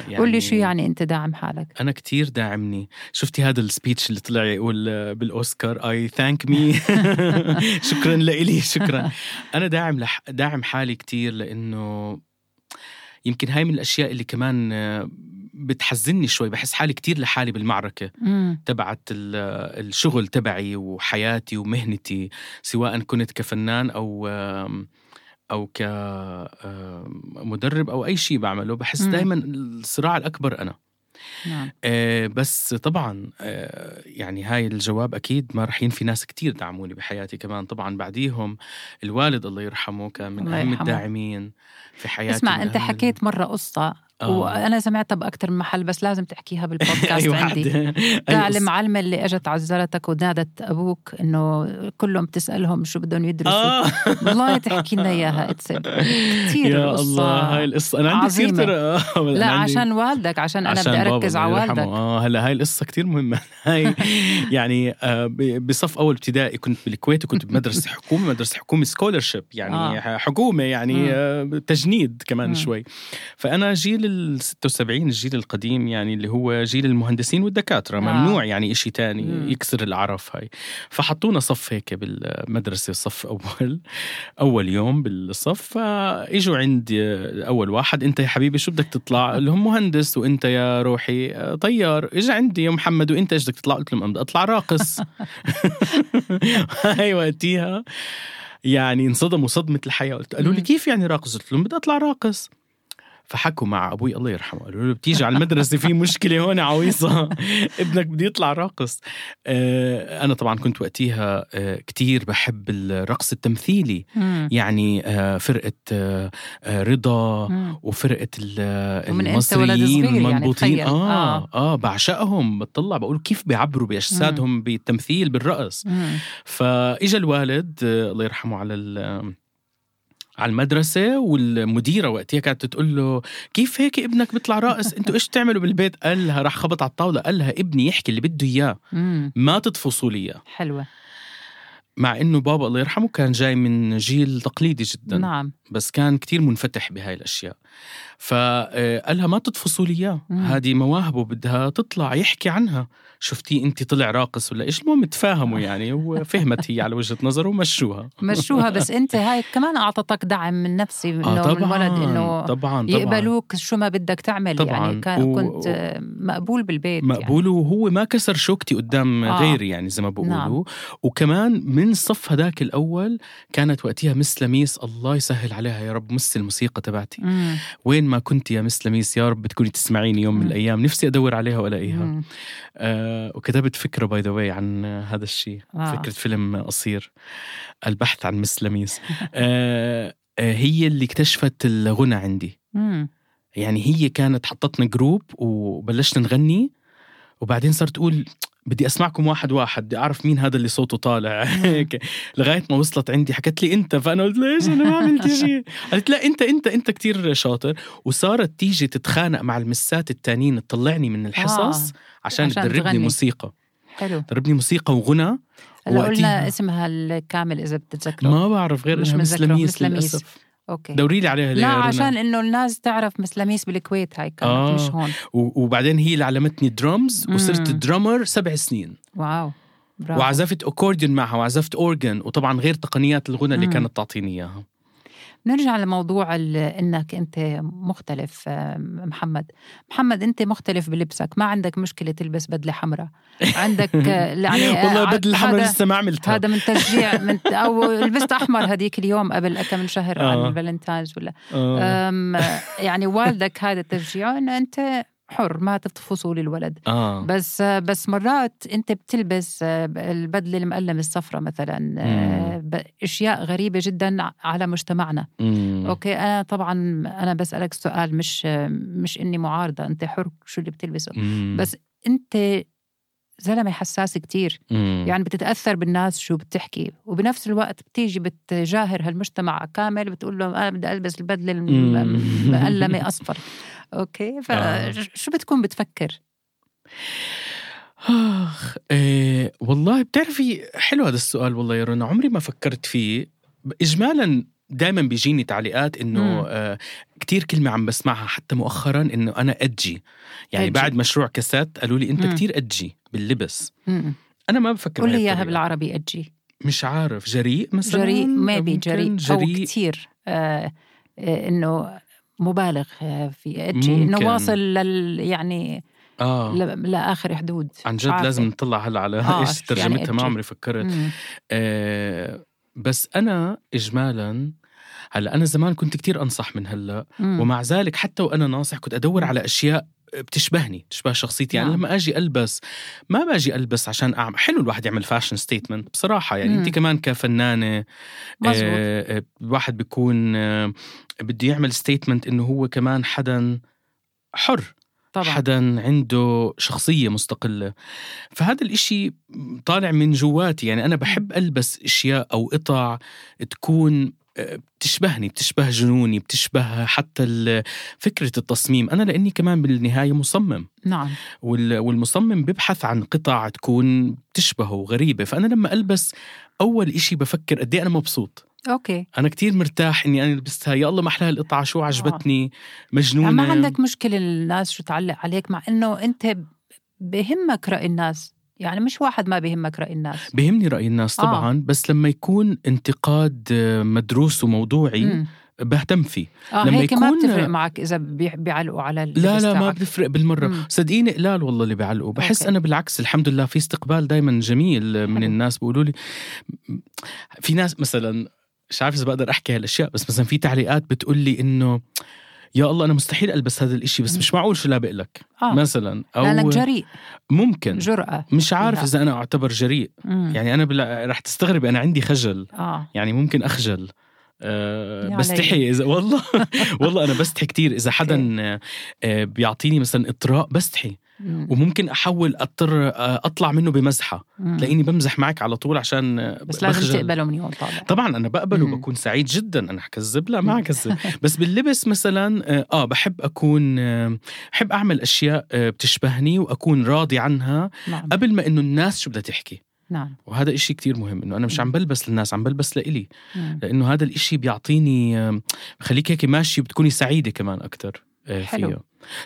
يعني قل لي شو يعني أنت داعم حالك. أنا كتير داعمني. شفتي هذا ال speech اللي طلع يقول بالأوسكار I thank me شكرا لإلي شكرا. أنا داعم لح... داعم حالي كتير لأنه يمكن هاي من الأشياء اللي كمان بتحزني شوي بحس حالي كتير لحالي بالمعركة امم تبعت ال- الشغل تبعي وحياتي ومهنتي سواء كنت كفنان أو آم، أو كمدرب أو أي شيء بعمله بحس مم. دائما الصراع الأكبر أنا نعم آه بس طبعا آه يعني هاي الجواب أكيد ما رح ينفي ناس كتير دعموني بحياتي كمان طبعا بعديهم الوالد الله يرحمه كان من أهم. الداعمين في حياتي اسمع أنت حكيت مرة قصة آه. وأنا سمعتها باكثر من محل بس لازم تحكيها بالبودكاست أي عندي تاع قصة. المعلمة اللي إجت عزلتك ونادت أبوك إنه كلهم بتسألهم شو بدهم يدرسوا آه والله تحكي لنا اياها اتس كثير يا الله هاي القصة أنا عندي كثير. ترى آه، لا عندي- عشان والدك عشان أنا عشان بدي بابا أركز على. والدك آه هلا هاي القصة كتير مهمة هاي يعني آه، بصف أول ابتدائي كنت بالكويت وكنت بمدرسة حكومة مدرسة حكومة سكولرشيب يعني آه. حكومة يعني. آه، تجنيد كمان. شوي فأنا جيل ال 76 الجيل القديم يعني اللي هو جيل المهندسين والدكاترة آه. ممنوع يعني تاني مم. يكسر العرف هاي. فحطونا صف هيك بالمدرسة صف أول أول يوم بالصف فإجوا عندي أول واحد أنت يا حبيبي شو بدك تطلع؟ قال لهم مهندس وأنت يا روحي آه، طيار. اجى عندي يا محمد وأنت إيش بدك تطلع؟ قلت لهم بدي أطلع راقص. هاي وقتيها يعني انصدموا صدمة الحياة. قلت قالوا لي. كيف يعني راقص؟ قلت لهم بدي أطلع راقص. فحكوا مع أبوي الله يرحمه قالوا له بتيجي على المدرسة في مشكلة هون عويصة ابنك بده يطلع راقص آه، أنا طبعا كنت وقتيها آه، كتير بحب الرقص التمثيلي. يعني آه، فرقة رضا. وفرقة المصريين يعني المنبوطين تخيل. آه. آه بعشقهم بطلع بقول كيف بيعبروا بأجسادهم بالتمثيل بالرقص. فإجا الوالد الله يرحمه على ال- على المدرسة والمديرة وقتها كانت تقول له كيف هيك ابنك بيطلع رائس؟ أنتوا إيش بتعملوا بالبيت؟ قال لها راح خبط على الطاولة. قال لها ابني يحكي اللي بده إياه. ما تطفصوا لي إياه. حلوة. مع إنه بابا الله يرحمه كان جاي من جيل تقليدي جدا. نعم. بس كان كتير منفتح بهاي الأشياء. فقالها ما تطفصوا لي إياه. هذه مواهبه بدها تطلع يحكي عنها شفتي أنت طلع راقص ولا إيش المهم تفاهموا يعني وفهمت هي على وجهة نظره ومشوها مشوها بس أنت هاي كمان أعطتك دعم من نفسي إنه آه من الولد إنه طبعا طبعا يقبلوك شو ما بدك تعمل طبعاً. يعني كان و- كنت آه، مقبول بالبيت مقبول وهو ما كسر شوكتي قدام آه. غيري يعني زي ما بقولوا نعم. وكمان من الصف هداك الأول كانت وقتها مس لميس الله يسهل عليها يا رب مس الموسيقى تبعتي يعني. وين ما كنت يا مس لميس يا رب تكوني تسمعيني يوم من. الأيام نفسي أدور عليها والاقيها. آه وكتبت فكرة by the way عن هذا الشيء آه. فكرة فيلم قصير البحث عن Miss لميس آه آه هي اللي اكتشفت الغنى عندي مم. يعني هي كانت حطتنا group وبلشنا نغني وبعدين صارت تقول بدي أسمعكم واحد واحد بدي أعرف مين هذا اللي صوته طالع. هيك. لغاية ما وصلت عندي حكت لي أنت. فأنا قلت ليش أنا ما عملت شيء؟ قالت لا أنت أنت أنت كتير شاطر. وصارت تيجي تتخانق مع المسات التانيين تطلعني من الحصص آه. عشان, عشان تدربني تغني. موسيقى. حلو. تدربني موسيقى وغنى هلا قلنا اسمها الكامل إذا بتتذكروا ما بعرف غير مش إنها مش متذكرة، لميس Miss لميس. للأسف. أوكي دوري لي عليها لا. عشان إنه الناس تعرف Miss لميس بالكويت هاي كانت آه. مش هون وبعدين هي اللي علمتني درامز وصرت. drummer سبع سنين wow bravo وعزفت اكورديون معها وعزفت اورجن وطبعا غير تقنيات الغنى اللي مم. كانت تعطيني إياها نرجع لموضوع ال- إنك أنت مختلف آه، محمد. محمد أنت مختلف بلبسك. ما عندك مشكلة تلبس بدلة حمراء. عندك آه، يعني آه، والله ع- بدل الحمراء هذا- لسه ما عملتها. هذا من تشجيع من أو لبست أحمر هذيك اليوم قبل كم شهر آه. عن الفالنتاينز ولا. آه. يعني والدك هذا تشجيعه انه أنت حر ما تطفصوا للولد آه بس بس مرات أنت بتلبس آه، البدلة المقلمة الصفراء مثلا آه، أشياء غريبة جدا على مجتمعنا مم. أوكي أنا طبعا أنا بسألك سؤال مش مش إني معارضة أنت حر شو اللي بتلبسه مم. بس أنت زلمة حساس كتير مم. يعني بتتأثر بالناس شو بتحكي وبنفس الوقت بتيجي بتجاهر هالمجتمع كامل بتقول له أنا بدي ألبس البدلة الم- مم. أوكي آه. فشو بتكون بتفكر آخ إيه والله بتعرفي حلو هذا السؤال والله يا رنا عمري ما فكرت فيه اجمالا دائما بيجيني تعليقات إنه. آه كتير كلمة عم بسمعها حتى مؤخرا إنه أنا أدجي يعني أدجي. بعد مشروع كاسات قالوا لي أنت مم. كتير أدجي باللبس مم. أنا ما بفكر قول لي إياها. بالعربي أجي مش عارف جريء مثلا جريء ميبي ممكن جريء أو جريء كثير آه آه إنه مبالغ آه، في أجي إنه. واصل لل يعني ل- لاخر حدود عن جد عارفة. لازم نطلع هلا على آه، إيش يعني ترجمتها ما edgy. عمري فكرت مم. آه بس أنا اجمالا هلا أنا زمان كنت كتير أنصح من هلا مم. ومع ذلك حتى وأنا ناصح كنت أدور على أشياء بتشبهني بتشبه شخصيتي يعني نعم. لما أجي ألبس ما بأجي ألبس عشان اعمل حلو الواحد يعمل fashion statement بصراحة يعني. انت كمان كفنانة مزبوط. آه، آه، الواحد بيكون آه، بده يعمل statement إنه هو كمان حدا حر طبعا حدا عنده شخصية مستقلة فهذا الإشي طالع من جواتي يعني أنا بحب ألبس أشياء أو قطع تكون آه، بتشبهني بتشبه جنوني بتشبه حتى فكرة التصميم. أنا لأني كمان بالنهاية مصمم. نعم. وال- والمصمم بيبحث عن قطع تكون بتشبهه وغريبة فأنا لما ألبس أول إشي بفكر قد إيه أنا مبسوط. أوكي. أنا كتير مرتاح إني أنا لبستها يا الله ما أحلاها القطعة شو عجبتني؟ مجنونة. يعني ما عندك مشكلة الناس شو تعلق عليك مع إنه أنت بهمك رأي الناس. يعني مش واحد ما بهمك رأي الناس بيهمني رأي الناس آه. طبعا آه. بس لما يكون انتقاد آه، مدروس وموضوعي مم. بهتم فيه آه لما هيك ما يكون- بتفرق معك إذا بي- بيعلقوا على لا لا ما. بتفرق بالمرة مم. صدقيني قلال والله اللي بيعلقوا بحس أوكي. أنا بالعكس الحمد لله في استقبال دايما جميل من حلو. الناس بيقولوا لي في ناس مثلا مش عارف إذا بقدر أحكي هالأشياء بس مثلا في تعليقات بتقول لي إنه يا الله أنا مستحيل ألبس هذا الإشي بس مش معقول شو لابق لك. آه. مثلا أو لانك جريء. ممكن. جرأة. مش عارف لا. إذا أنا أعتبر جريء. مم. يعني أنا بلا... رح تستغربي أنا عندي خجل. آه. يعني ممكن أخجل. أه بستحي إذا والله. والله أنا بستحي كتير. إذا حدا أه بيعطيني مثلا إطراء بستحي. مم. وممكن أحول أضطر آه، أطلع منه بمزحة مم. تلاقيني بمزح معك على طول عشان بس لازم. تقبله من يوم طالع طبعا أنا بقبل مم. وبكون سعيد جدا أنا حكذب لا ما مم. حكذب بس باللبس مثلا آه آه، بحب أكون آه، بحب أعمل أشياء بتشبهني وأكون راضي عنها نعم قبل ما إنه الناس شو بدها تحكي نعم وهذا إشي كتير مهم إنه أنا مش. عم بلبس للناس عم بلبس لإلي مم. لإنه هذا الإشي بيعطيني بخليك هيك ماشي وبتكوني سعيدة كمان أكثر حلو. فيه.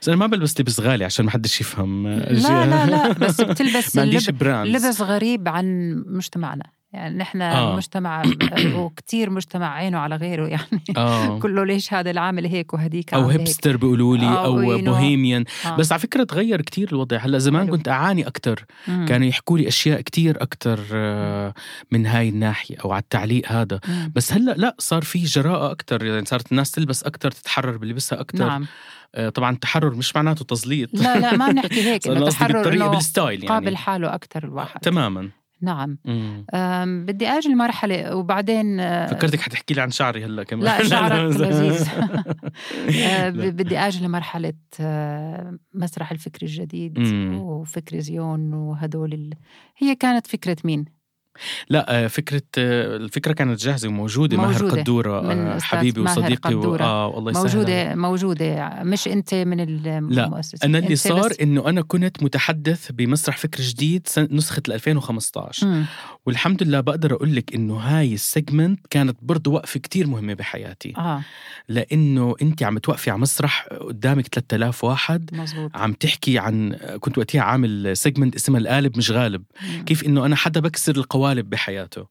بس أنا ما بلبس لبس غالي عشان ما حدش يفهم. آه، لا لا لا بس بتلبس ما عنديش لبس غريب عن مجتمعنا. يعني نحن آه. آه. مجتمع وكتير مجتمع عينه على غيره يعني آه كله ليش هذا العامل هيك وهديك أو هيبستر بيقولوا لي آه، أو وينو. bohemian آه. بس على فكرة تغير كتير الوضع هلأ زمان حلو. كنت أعاني أكثر. كانوا يحكوا لي أشياء كتير أكثر من هاي الناحية أو على التعليق هذا مم. بس هلأ لا صار في جراءة أكثر يعني صارت الناس تلبس أكثر تتحرر بلبسها أكثر نعم آه طبعا التحرر مش معناته تزليط لا لا ما بنحكي هيك انه قصدي تحرر بالطريقة إنه بال style يعني قابل حاله أكثر الواحد تماما نعم بدي أجي المرحلة وبعدين آه، فكرتك حتحكي لي عن شعري هلا كمان لا، شعرك لذيذ. آه،. بدي أجي لمرحلة آه، مسرح الفكر الجديد. وفكر زيون وهدول ال... هي كانت فكرة مين؟ لا آه، فكرة آه، الفكرة كانت جاهزة وموجودة ماهر موجودة. قدورة من آه، أستاذ حبيبي ماهر وصديقي و... قدورة. آه والله عليك. موجودة موجودة مش أنت من المؤسسين أنا اللي أنت صار بس- إنه أنا كنت متحدث بمسرح فكر جديد نسخة 2015 مم. والحمد لله بقدر أقول لك إنه هاي ال segment كانت برضو وقفة كتير مهمة بحياتي آه لأنه أنت عم توقفي على مسرح قدامك 3000 واحد مزبوط عم تحكي عن كنت وقتها عامل segment اسمها القالب مش غالب مم. كيف إنه أنا حدا بكسر القوالب بحياته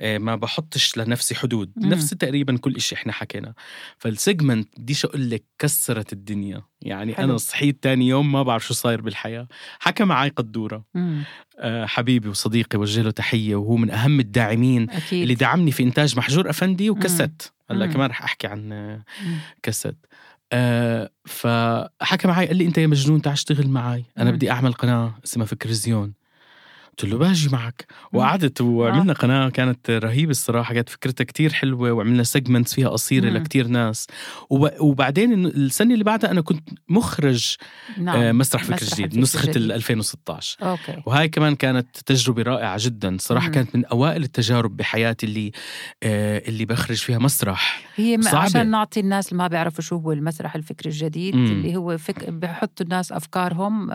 إيه، ما بحطش لنفسي حدود مم. نفس تقريبا كل إشي إحنا حكينا فال segment بديش أقول لك كسرت الدنيا يعني حلو. أنا صحيت تاني يوم ما بعرف شو صاير بالحياة حكى معي قدورة مم. آه، حبيبي وصديقي وجه له تحية وهو من أهم الداعمين أكيد اللي دعمني في إنتاج محجور أفندي وكاسيت هلأ. كمان رح أحكي عن آه، مم. كاسيت آه فحكى معي قال لي أنت يا مجنون تعال اشتغل معي أنا مم. بدي أعمل قناة اسمها فكر زيون قلت له باجي معك. وقعدت وعملنا قناة كانت رهيبة الصراحة كانت فكرتها كتير حلوة وعملنا segments فيها قصيرة. لكتير ناس وب... وبعدين السنة اللي بعدها أنا كنت مخرج نعم آه مسرح فكر مسرح جديد نسخة ال الجديد. 2016 okay وهاي كمان كانت تجربة رائعة جدا صراحة مم. كانت من أوائل التجارب بحياتي اللي آه اللي بخرج فيها مسرح هي صعبة. عشان نعطي الناس اللي ما بيعرفوا شو هو المسرح الفكر الجديد مم. اللي هو فك... بحطوا الناس أفكارهم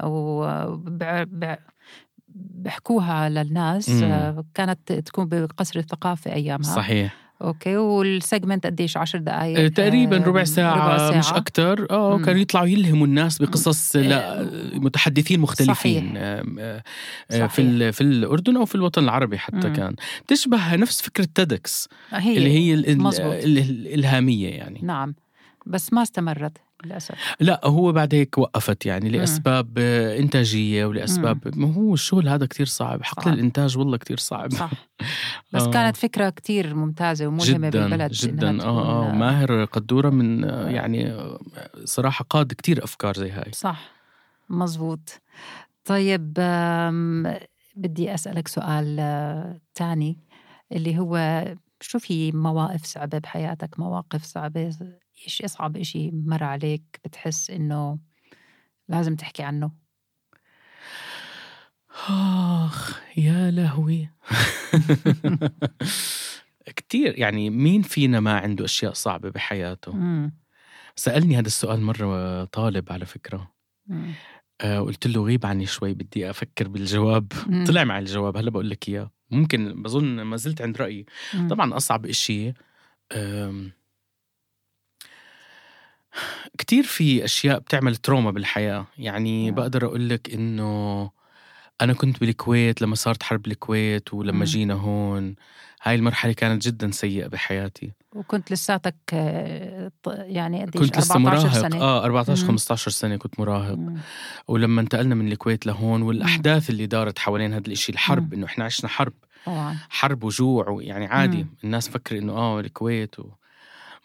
وبحكوها للناس مم. آه، كانت تكون بقصر الثقافة أيامها صحيح okay وال segment قديش عشر دقائق آه، تقريبا آه، ربع ساعة, ربع مش أكتر آه. كانوا يطلعوا يلهموا الناس بقصص لا آه، متحدثين مختلفين صحيح. آه، آه، صحيح. في في الأردن أو في الوطن العربي حتى مم. كان تشبه نفس فكرة تدكس هي اللي هي مزبوط. الإلهامية يعني نعم بس ما استمرت للأسف. لا هو بعد هيك وقفت يعني مم. لأسباب آه، إنتاجية ولأسباب ما هو الشغل هذا كتير صعب. حقل صعب. الإنتاج والله كتير صعب. صح. بس آه. كانت فكرة كتير ممتازة وملهمة جدا بالبلد جدا. آه آه. ماهر قدورة من آه، يعني آه، صراحة قاد كتير أفكار زي هاي. صح. مزبوط طيب بدي أسألك سؤال تاني اللي هو شو في مواقف صعبة بحياتك؟ مواقف صعبة إيش أصعب إشي مر عليك بتحس إنه لازم تحكي عنه آخ يا لهوي كتير يعني مين فينا ما عنده أشياء صعبة بحياته مم. سألني هذا السؤال مرة طالب على فكرة مم. آه قلت له غيب عني شوي بدي أفكر بالجواب مم. طلع معي الجواب هلا بقول لك إياه ممكن بظن ما زلت عند رأيي مم. طبعا أصعب إشي أم، كتير في أشياء بتعمل تروما بالحياة يعني نعم. بقدر أقول لك إنه أنا كنت بالكويت لما صارت حرب الكويت ولما مم. جينا هون هاي المرحلة كانت جدا سيئة بحياتي وكنت لساتك يعني قديش كنت لسه 14 مراهق سنة آه 14 مم. 15 سنة كنت مراهق مم. ولما انتقلنا من الكويت لهون والأحداث اللي دارت حوالين هذا الإشي الحرب مم. إنه إحنا عشنا حرب طبعا حرب وجوع ويعني عادي مم. الناس فكر إنه آه الكويت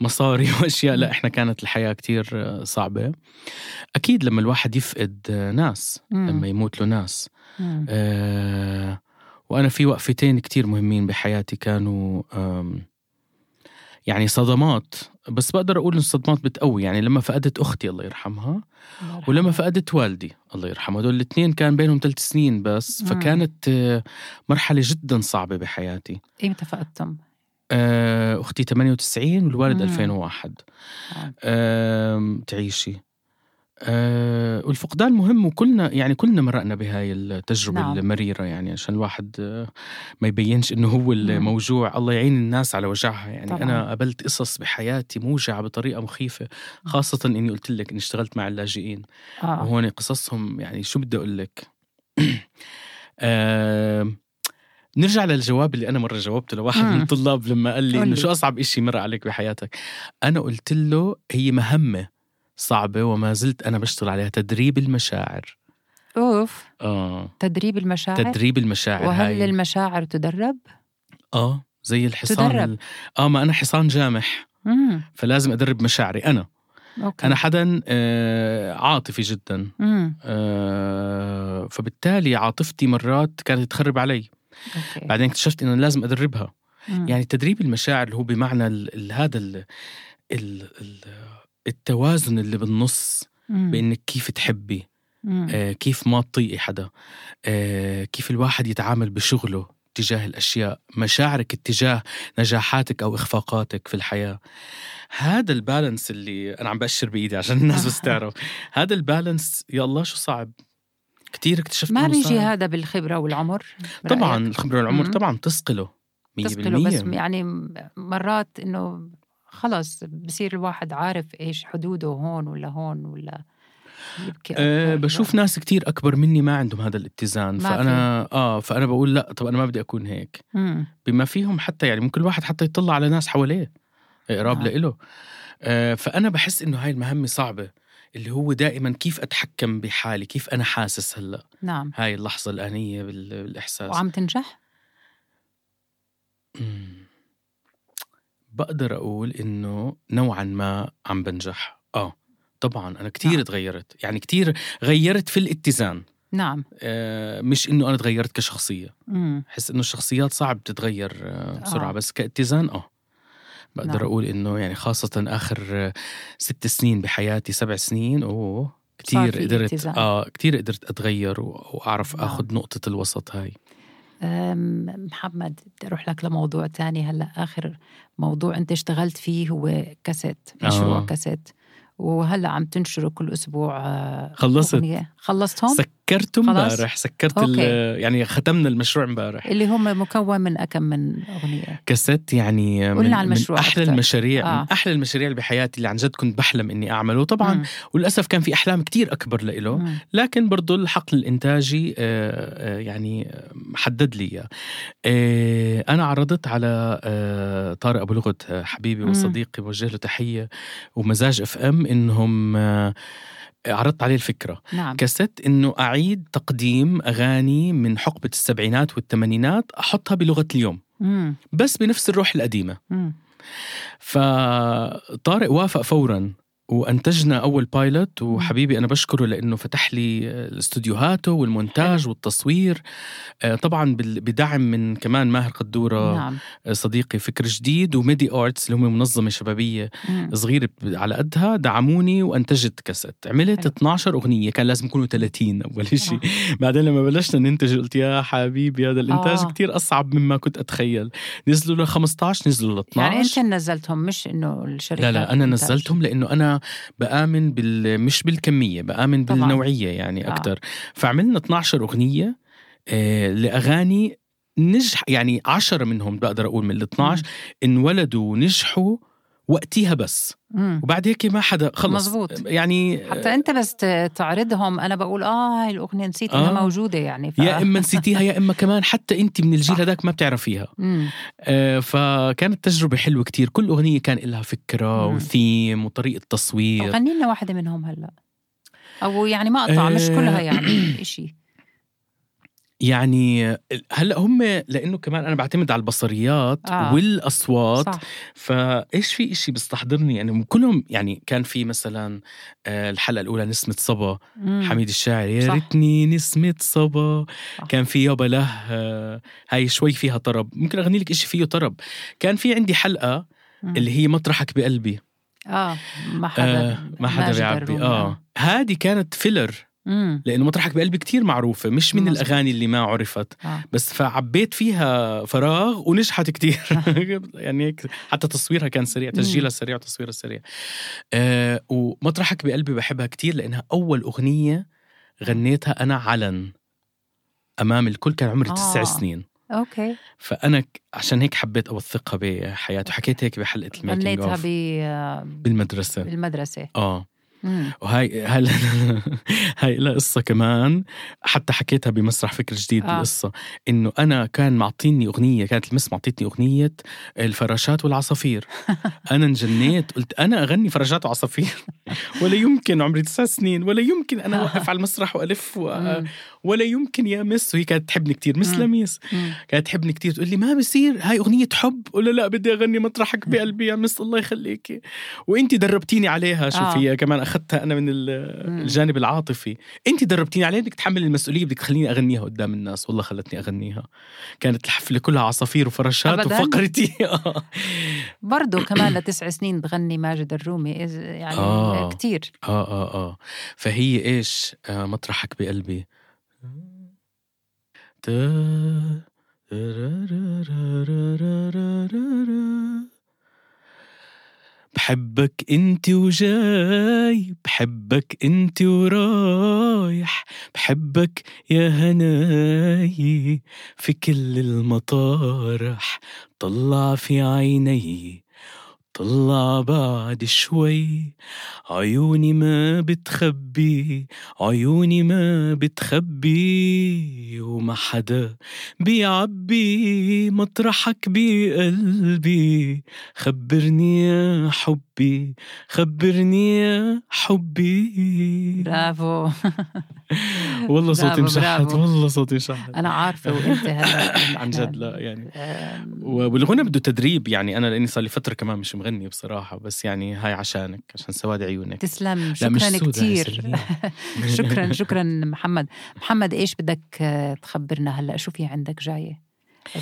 ومصاري وأشياء لا. إحنا كانت الحياة كتير آه، صعبة أكيد لما الواحد يفقد آه، ناس مم. لما يموت له ناس مم. آه وأنا في وقفتين كتير مهمين بحياتي كانوا يعني صدمات بس بقدر أقول ان الصدمات بتقوي يعني لما فقدت أختي الله يرحمها. ولما فقدت والدي الله يرحمه هدول الاثنين كان بينهم ثلاث سنين بس. فكانت مرحلة جدا صعبة بحياتي ايمتى فقدتم؟ آه، أختي 98 والوالد مم. 2001 آه. تعيشي آه، والفقدان مهم وكلنا يعني كلنا مرقنا بهاي التجربة نعم. المريرة يعني عشان الواحد آه، ما يبينش إنه هو الموجوع الله يعين الناس على وجعها يعني طبعاً. أنا قابلت قصص بحياتي موجعة بطريقة مخيفة خاصة إني قلت لك إني اشتغلت مع اللاجئين آه. وهون قصصهم يعني شو بدي أقول لك آم، نرجع للجواب اللي أنا مرة جاوبته لواحد مم. من الطلاب لما قال لي إنه. شو أصعب إشي مر عليك بحياتك؟ أنا قلت له هي مهمة صعبة وما زلت أنا بشتغل عليها تدريب المشاعر. أوف. آه. تدريب المشاعر؟ تدريب المشاعر وهل هاي. المشاعر تدرب؟ آه زي الحصان تدرب. ال... آه ما أنا حصان جامح. امم فلازم أدرب مشاعري أنا. okay. أنا حدا آه عاطفي جدا. آه فبالتالي عاطفتي مرات كانت تخرب علي. okay بعدين اكتشفت إنه لازم أدربها مم. يعني تدريب المشاعر اللي هو بمعنى ال ال هذا ال ال ال التوازن اللي بالنص مم. بإنك كيف تحبي. آه كيف ما تطيقي حدا آه كيف الواحد يتعامل بشغله تجاه الأشياء مشاعرك اتجاه نجاحاتك أو إخفاقاتك في الحياة هذا البالانس اللي أنا عم بأشر بإيدي عشان الناس بس تعرف هذا البالانس يا الله شو صعب كتير اكتشفت ما بيجي. هذا بالخبرة والعمر طبعا؟ الخبرة والعمر مم. طبعا تثقله 100% تثقله بس يعني مرات إنه خلص بصير الواحد عارف إيش حدوده هون ولا هون ولا يبكي أه. بشوف ناس كتير أكبر مني ما عندهم هذا الاتزان فأنا آه فأنا بقول لا طب أنا ما بدي أكون هيك مم. بما فيهم حتى يعني ممكن الواحد حتى يطلع على ناس حواليه قراب آه. لإله آه فأنا بحس إنه هاي المهمة صعبة اللي هو دائما كيف أتحكم بحالي؟ كيف أنا حاسس هلأ؟ نعم. هاي اللحظة الآنية بال- بالإحساس. وعم تنجح. بقدر أقول إنه نوعا ما عم بنجح. آه طبعا أنا كتير نعم. تغيرت. يعني كتير غيرت في الاتزان. نعم. آه، مش إنه أنا تغيرت كشخصية. بحس إنه الشخصيات صعب تتغير آه، بسرعة آه. بس كاتزان آه. بقدر نعم. أقول إنه يعني خاصة آخر ست سنين بحياتي سبع سنين أوه في قدرت اتزان. آه كتير قدرت أتغير وأعرف نعم. آخذ نقطة الوسط هاي محمد بدي أروح لك لموضوع تاني هلأ آخر موضوع أنت اشتغلت فيه هو كاسيت مشروع آه. كاسيت وهلأ عم تنشره كل أسبوع آه، خلصت. أغنية. خلصتهم سكرته؟ امبارح سكرت. يعني ختمنا المشروع امبارح اللي هم مكون من أكم من أغنية كاسيت يعني من, قلنا عن من المشروع أحلى أكتر. المشاريع آه. من أحلى المشاريع اللي بحياتي اللي عن جد كنت بحلم إني أعمله طبعا مم. وللأسف كان في أحلام كتير أكبر لإله مم. لكن برضو الحقل الإنتاجي آه، آه، يعني حدد لي إياه. آه، أنا عرضت على طارق أبو لغت آه، حبيبي. وصديقي بوجه له تحية ومزاج أف إم إنهم آه، عرضت عليه الفكرة نعم كاسيت إنه أعيد تقديم أغاني من حقبة السبعينات والثمانينات أحطها بلغة اليوم مم. بس بنفس الروح القديمة مم. فطارق وافق فورا وأنتجنا أول pilot وحبيبي أنا بشكره لأنه فتح لي استوديوهاته والمونتاج والتصوير. آه، طبعا بدعم من كمان ماهر قدورة نعم. صديقي فكر جديد وميدي آرتس اللي هم منظمة شبابية مم. صغيرة على قدها دعموني وأنتجت كاسيت. عملت حلو. 12 أغنية كان لازم يكونوا 30 أول شيء بعدين لما بلشنا ننتج قلت يا حبيبي هذا الإنتاج آه. كتير أصعب مما كنت أتخيل. نزلوا ل 15 نزلوا ل 12 يعني أنت نزلتهم مش إنه الشركة لا لا أنا نزلتهم لأنه أنا بآمن بال مش بالكمية بآمن طبعاً. بالنوعية يعني آه. أكثر فعملنا 12 أغنية آه لأغاني نجح يعني 10 منهم بقدر أقول من ال 12 انولدوا ونجحوا وقتها بس مم. وبعد هيك ما حدا خلص مزبوط. يعني حتى انت بس تعرضهم أنا بقول آه هاي الأغنية نسيت إنها آه. موجودة يعني ف... يا إما نسيتيها يا إما كمان حتى أنت من الجيل. هذاك ما بتعرفيها. آه، فكانت تجربة حلوة كتير كل أغنية كان لها فكرة مم. وثيم وطريقة تصوير غني لنا واحدة منهم هلأ أو يعني ما أقطع مش آه. كلها يعني شيء يعني هلأ هم لأنه كمان أنا بعتمد على البصريات آه. والأصوات صح فإيش في إشي بيستحضرني يعني كلهم يعني كان في مثلا آه، الحلقة الأولى نسمة صبا مم. حميد الشاعر يا. ريتني نسمة صبا صح. كان في يابا له آه، هاي شوي فيها طرب ممكن أغني لك إشي فيه طرب كان في عندي حلقة مم. اللي هي مطرحك بقلبي آه ما حدا آه ما حدا بيعبي. آه هذه كانت فيلر مم. لأنه مطرحك بقلبي كتير معروفة مش من مزبوط. الأغاني اللي ما عرفت آه. بس فعبيت فيها فراغ ونجحت كتير يعني حتى تصويرها كان سريع تسجيلها سريع وتصويرها سريع آه ومطرحك بقلبي بحبها كتير لأنها أول أغنية غنيتها أنا علن أمام الكل كان عمري آه. تسع سنين okay فأنا عشان هيك حبيت أوثقها بحياتي وحكيت هيك بحلقة ال making غنيتها ب... بالمدرسة بالمدرسة آه مم. وهاي هاي هاي لها قصة كمان. حتى حكيتها بمسرح فكر جديد. آه. القصة إنه أنا كان معطيني أغنية كانت ال miss معطيتني أغنية الفراشات والعصافير. أنا انجنيت قلت أنا أغني فراشات وعصافير. ولا يمكن عمري تسع سنين ولا يمكن أنا أوقف على المسرح وألف و... ولا يمكن يا مس وهي كانت تحبني كتير مس. لميس. كانت تحبني كتير تقول لي ما بصير هاي أغنية حب ولا لا بدي أغني مطرحك بقلبي يا مس الله يخليكي وانت دربتيني عليها شوفي آه. كمان أخذتها أنا من. الجانب العاطفي انت دربتيني عليها بدك تحمل المسؤولية بدك تخليني أغنيها قدام الناس والله خلتني أغنيها كانت الحفلة كلها عصافير وفراشات أبداً؟ وفقرتي. برضه كمان لتسع سنين تغني ماجد الرومي يعني آه. كتير آه آه آه فهي إيش آه مطرحك بقلبي بحبك انت وجاي بحبك انت ورايح بحبك يا هناي في كل المطارح طلع في عيني طلع بعد شوي. عيوني ما بتخبي عيوني ما بتخبي. وما حدا بيعبي مطرحك بقلبي. خبرني يا حبي خبرني يا حبي. برافو. والله صوتي مشحت. والله صوتي مشحت أنا عارفة وأنت هلا عن جد لا يعني. والغنى بده تدريب يعني أنا لأني صار لي فترة كمان مش مغني بصراحة بس يعني هاي عشانك عشان سواد عيونك. تسلم شكرا كثير. شكرا شكرا محمد. محمد إيش بدك تخبرنا هلا؟ شو في عندك جاية؟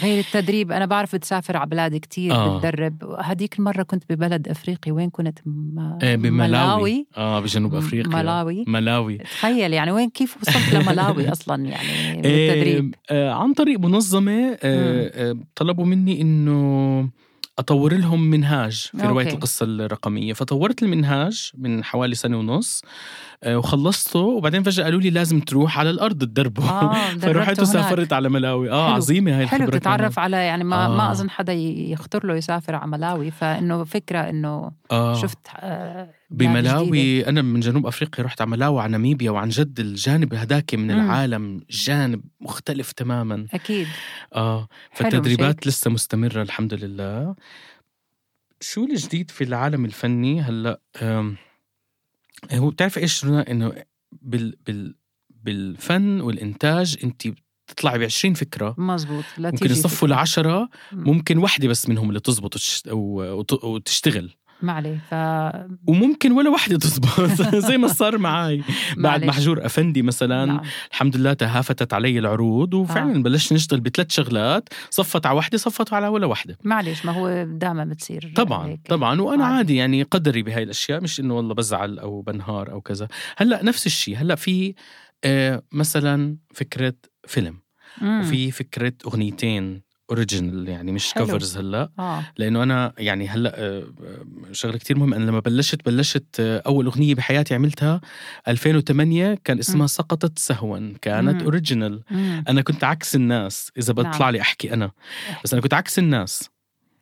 غير التدريب أنا بعرف بتسافر على بلاد كتير آه. بتدرب. هديك المرة كنت ببلد أفريقي وين كنت؟ م... إيه بملاوي. ملاوي. آه بجنوب أفريقيا. ملاوي. ملاوي. تخيل يعني وين كيف وصلت لملاوي أصلا يعني بالتدريب؟ آه آه عن طريق منظمة آه آه طلبوا مني إنه أطور لهم منهاج في رواية أوكي. القصة الرقمية. فطورت المنهاج من حوالي سنة ونص. وخلصته وبعدين فجأة قالوا لي لازم تروح على الأرض تدربه آه، فرحت. وسافرت على ملاوي آه حلو. عظيمة هاي حلو الخبرة تتعرف على يعني ما آه. ما أظن حدا يخطر له يسافر على ملاوي فإنه فكرة إنه آه. شفت آه،. بملاوي أنا من جنوب أفريقيا رحت على ملاوي على ناميبيا وعن جد الجانب هداك من مم. العالم جانب مختلف تماما أكيد آه حلو، فالتدريبات لسه مستمرة الحمد لله شو الجديد في العالم الفني هلأ آم، هو بتعرف إيش رنا؟ إنه بال بال بالفن والإنتاج أنت بتطلعي ب 20 فكرة مزبوط لا ممكن يصفوا. لعشرة مم. ممكن وحدة بس منهم اللي تزبط وتشتغل ما عليه ف وممكن ولا وحدة تزبط زي ما صار معي بعد. محجور أفندي مثلا نعم. الحمد لله تهافتت علي العروض وفعلا آه. بلشت نشتغل بثلاث شغلات صفت على وحدة صفت على ولا وحدة معلش ما هو دائما بتصير طبعا هيك. طبعا وأنا عادي. عادي يعني قدري بهاي الأشياء مش إنه والله بزعل أو بنهار أو كذا هلأ نفس الشيء هلأ في آه مثلا فكرة فيلم مم. وفي فكرة أغنيتين original يعني مش حلو. covers هلأ آه لأنه أنا يعني هلأ آه، آه، شغلة كتير مهم أنا لما بلشت بلشت آه، أول أغنية بحياتي عملتها 2008 كان اسمها مم. سقطت سهوا كانت. original. أنا كنت عكس الناس إذا بطلع نعم. لي أحكي أنا بس أنا كنت عكس الناس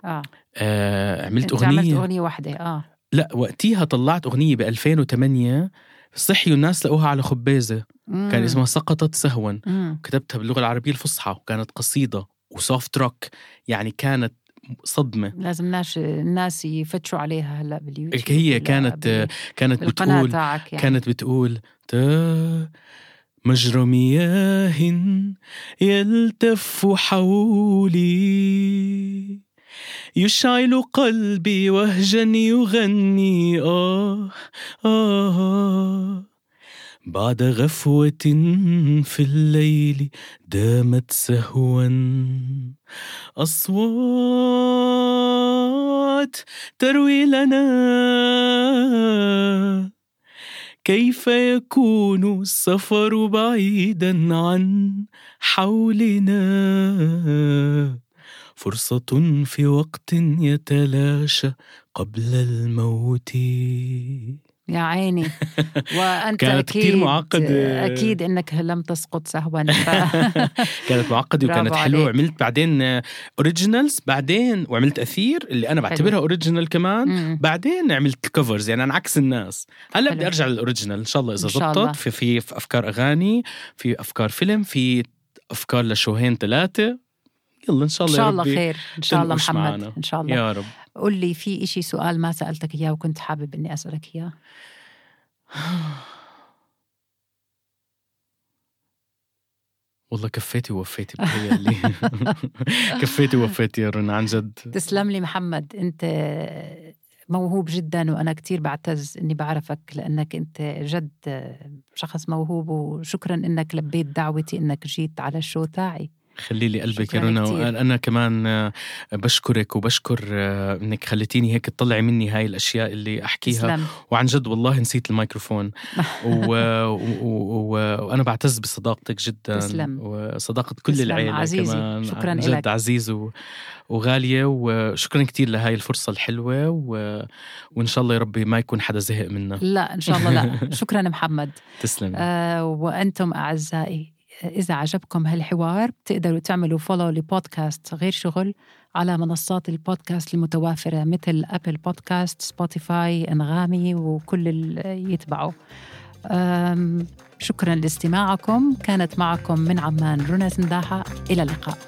آه آه عملت أنت عملت أغنية أغنية واحدة آه لأ وقتيها طلعت أغنية ب 2008 صحيوا الناس لقوها على خبازه مم. كان اسمها سقطت سهوا مم. كتبتها باللغة العربية الفصحى وكانت قصيدة وسوفت روك يعني كانت صدمة. لازم ناس الناس يفتشوا عليها هلأ باليوتيوب هي كانت بال- كانت بتقول يعني. كانت بتقول تا مجرى مياه يلتف حولي يشعل قلبي وهجا يغني. آه آه. بعد غفوة في الليل دامت سهوا. أصوات تروي لنا كيف يكون السفر بعيدا عن حولنا. فرصة في وقت يتلاشى قبل الموت. يا عيني وأنت كانت أكيد كتير معقدة. أكيد إنك لم تسقط سهوا ف... كانت معقدة وكانت حلوة. وعملت بعدين originals بعدين وعملت أثير اللي أنا بعتبرها original كمان مم. بعدين عملت covers يعني أنا عكس الناس هلأ. بدي أرجع لل original إن شاء الله إذا شاء. زبطت في, في في أفكار أغاني في أفكار فيلم في أفكار لشوهين ثلاثة يلا إن شاء إن الله شاء يا الله خير إن شاء الله محمد معنا. إن شاء الله يا رب قل لي في إشي سؤال ما سألتك إياه وكنت حابب إني أسألك إياه؟ والله كفيتي ووفيتي بتهيألي كفيتي ووفيتي يا رنا عن جد. تسلم لي محمد أنت موهوب جدا وأنا كتير بعتز إني بعرفك لأنك أنت جد شخص موهوب وشكرا إنك لبيت دعوتي إنك جيت على الشو تاعي. خلي لي قلبك يا رنا. أنا كمان آه، بشكرك وبشكر آه، إنك خليتيني هيك تطلعي مني هاي الأشياء اللي أحكيها. تسلم. وعن جد والله نسيت الميكروفون. و... و... و... وأنا بعتز بصداقتك جدا. تسلم. وصداقة كل تسلم العيلة عزيزي. كمان. شكراً عن. جد عزيز و... وغالية. وشكرا كتير لهاي الفرصة الحلوة. و... وإن شاء الله يا ربي ما يكون حدا زهق منا لا إن شاء الله لا. شكرا محمد. تسلمي. آه وأنتم أعزائي إذا عجبكم هالحوار بتقدروا تعملوا follow لبودكاست غير شغل على منصات البودكاست المتوافرة مثل Apple Podcasts Spotify أنغامي وكل اللي يتبعوا. شكرا لاستماعكم. كانت معكم من عمان رنا سنداحة إلى اللقاء.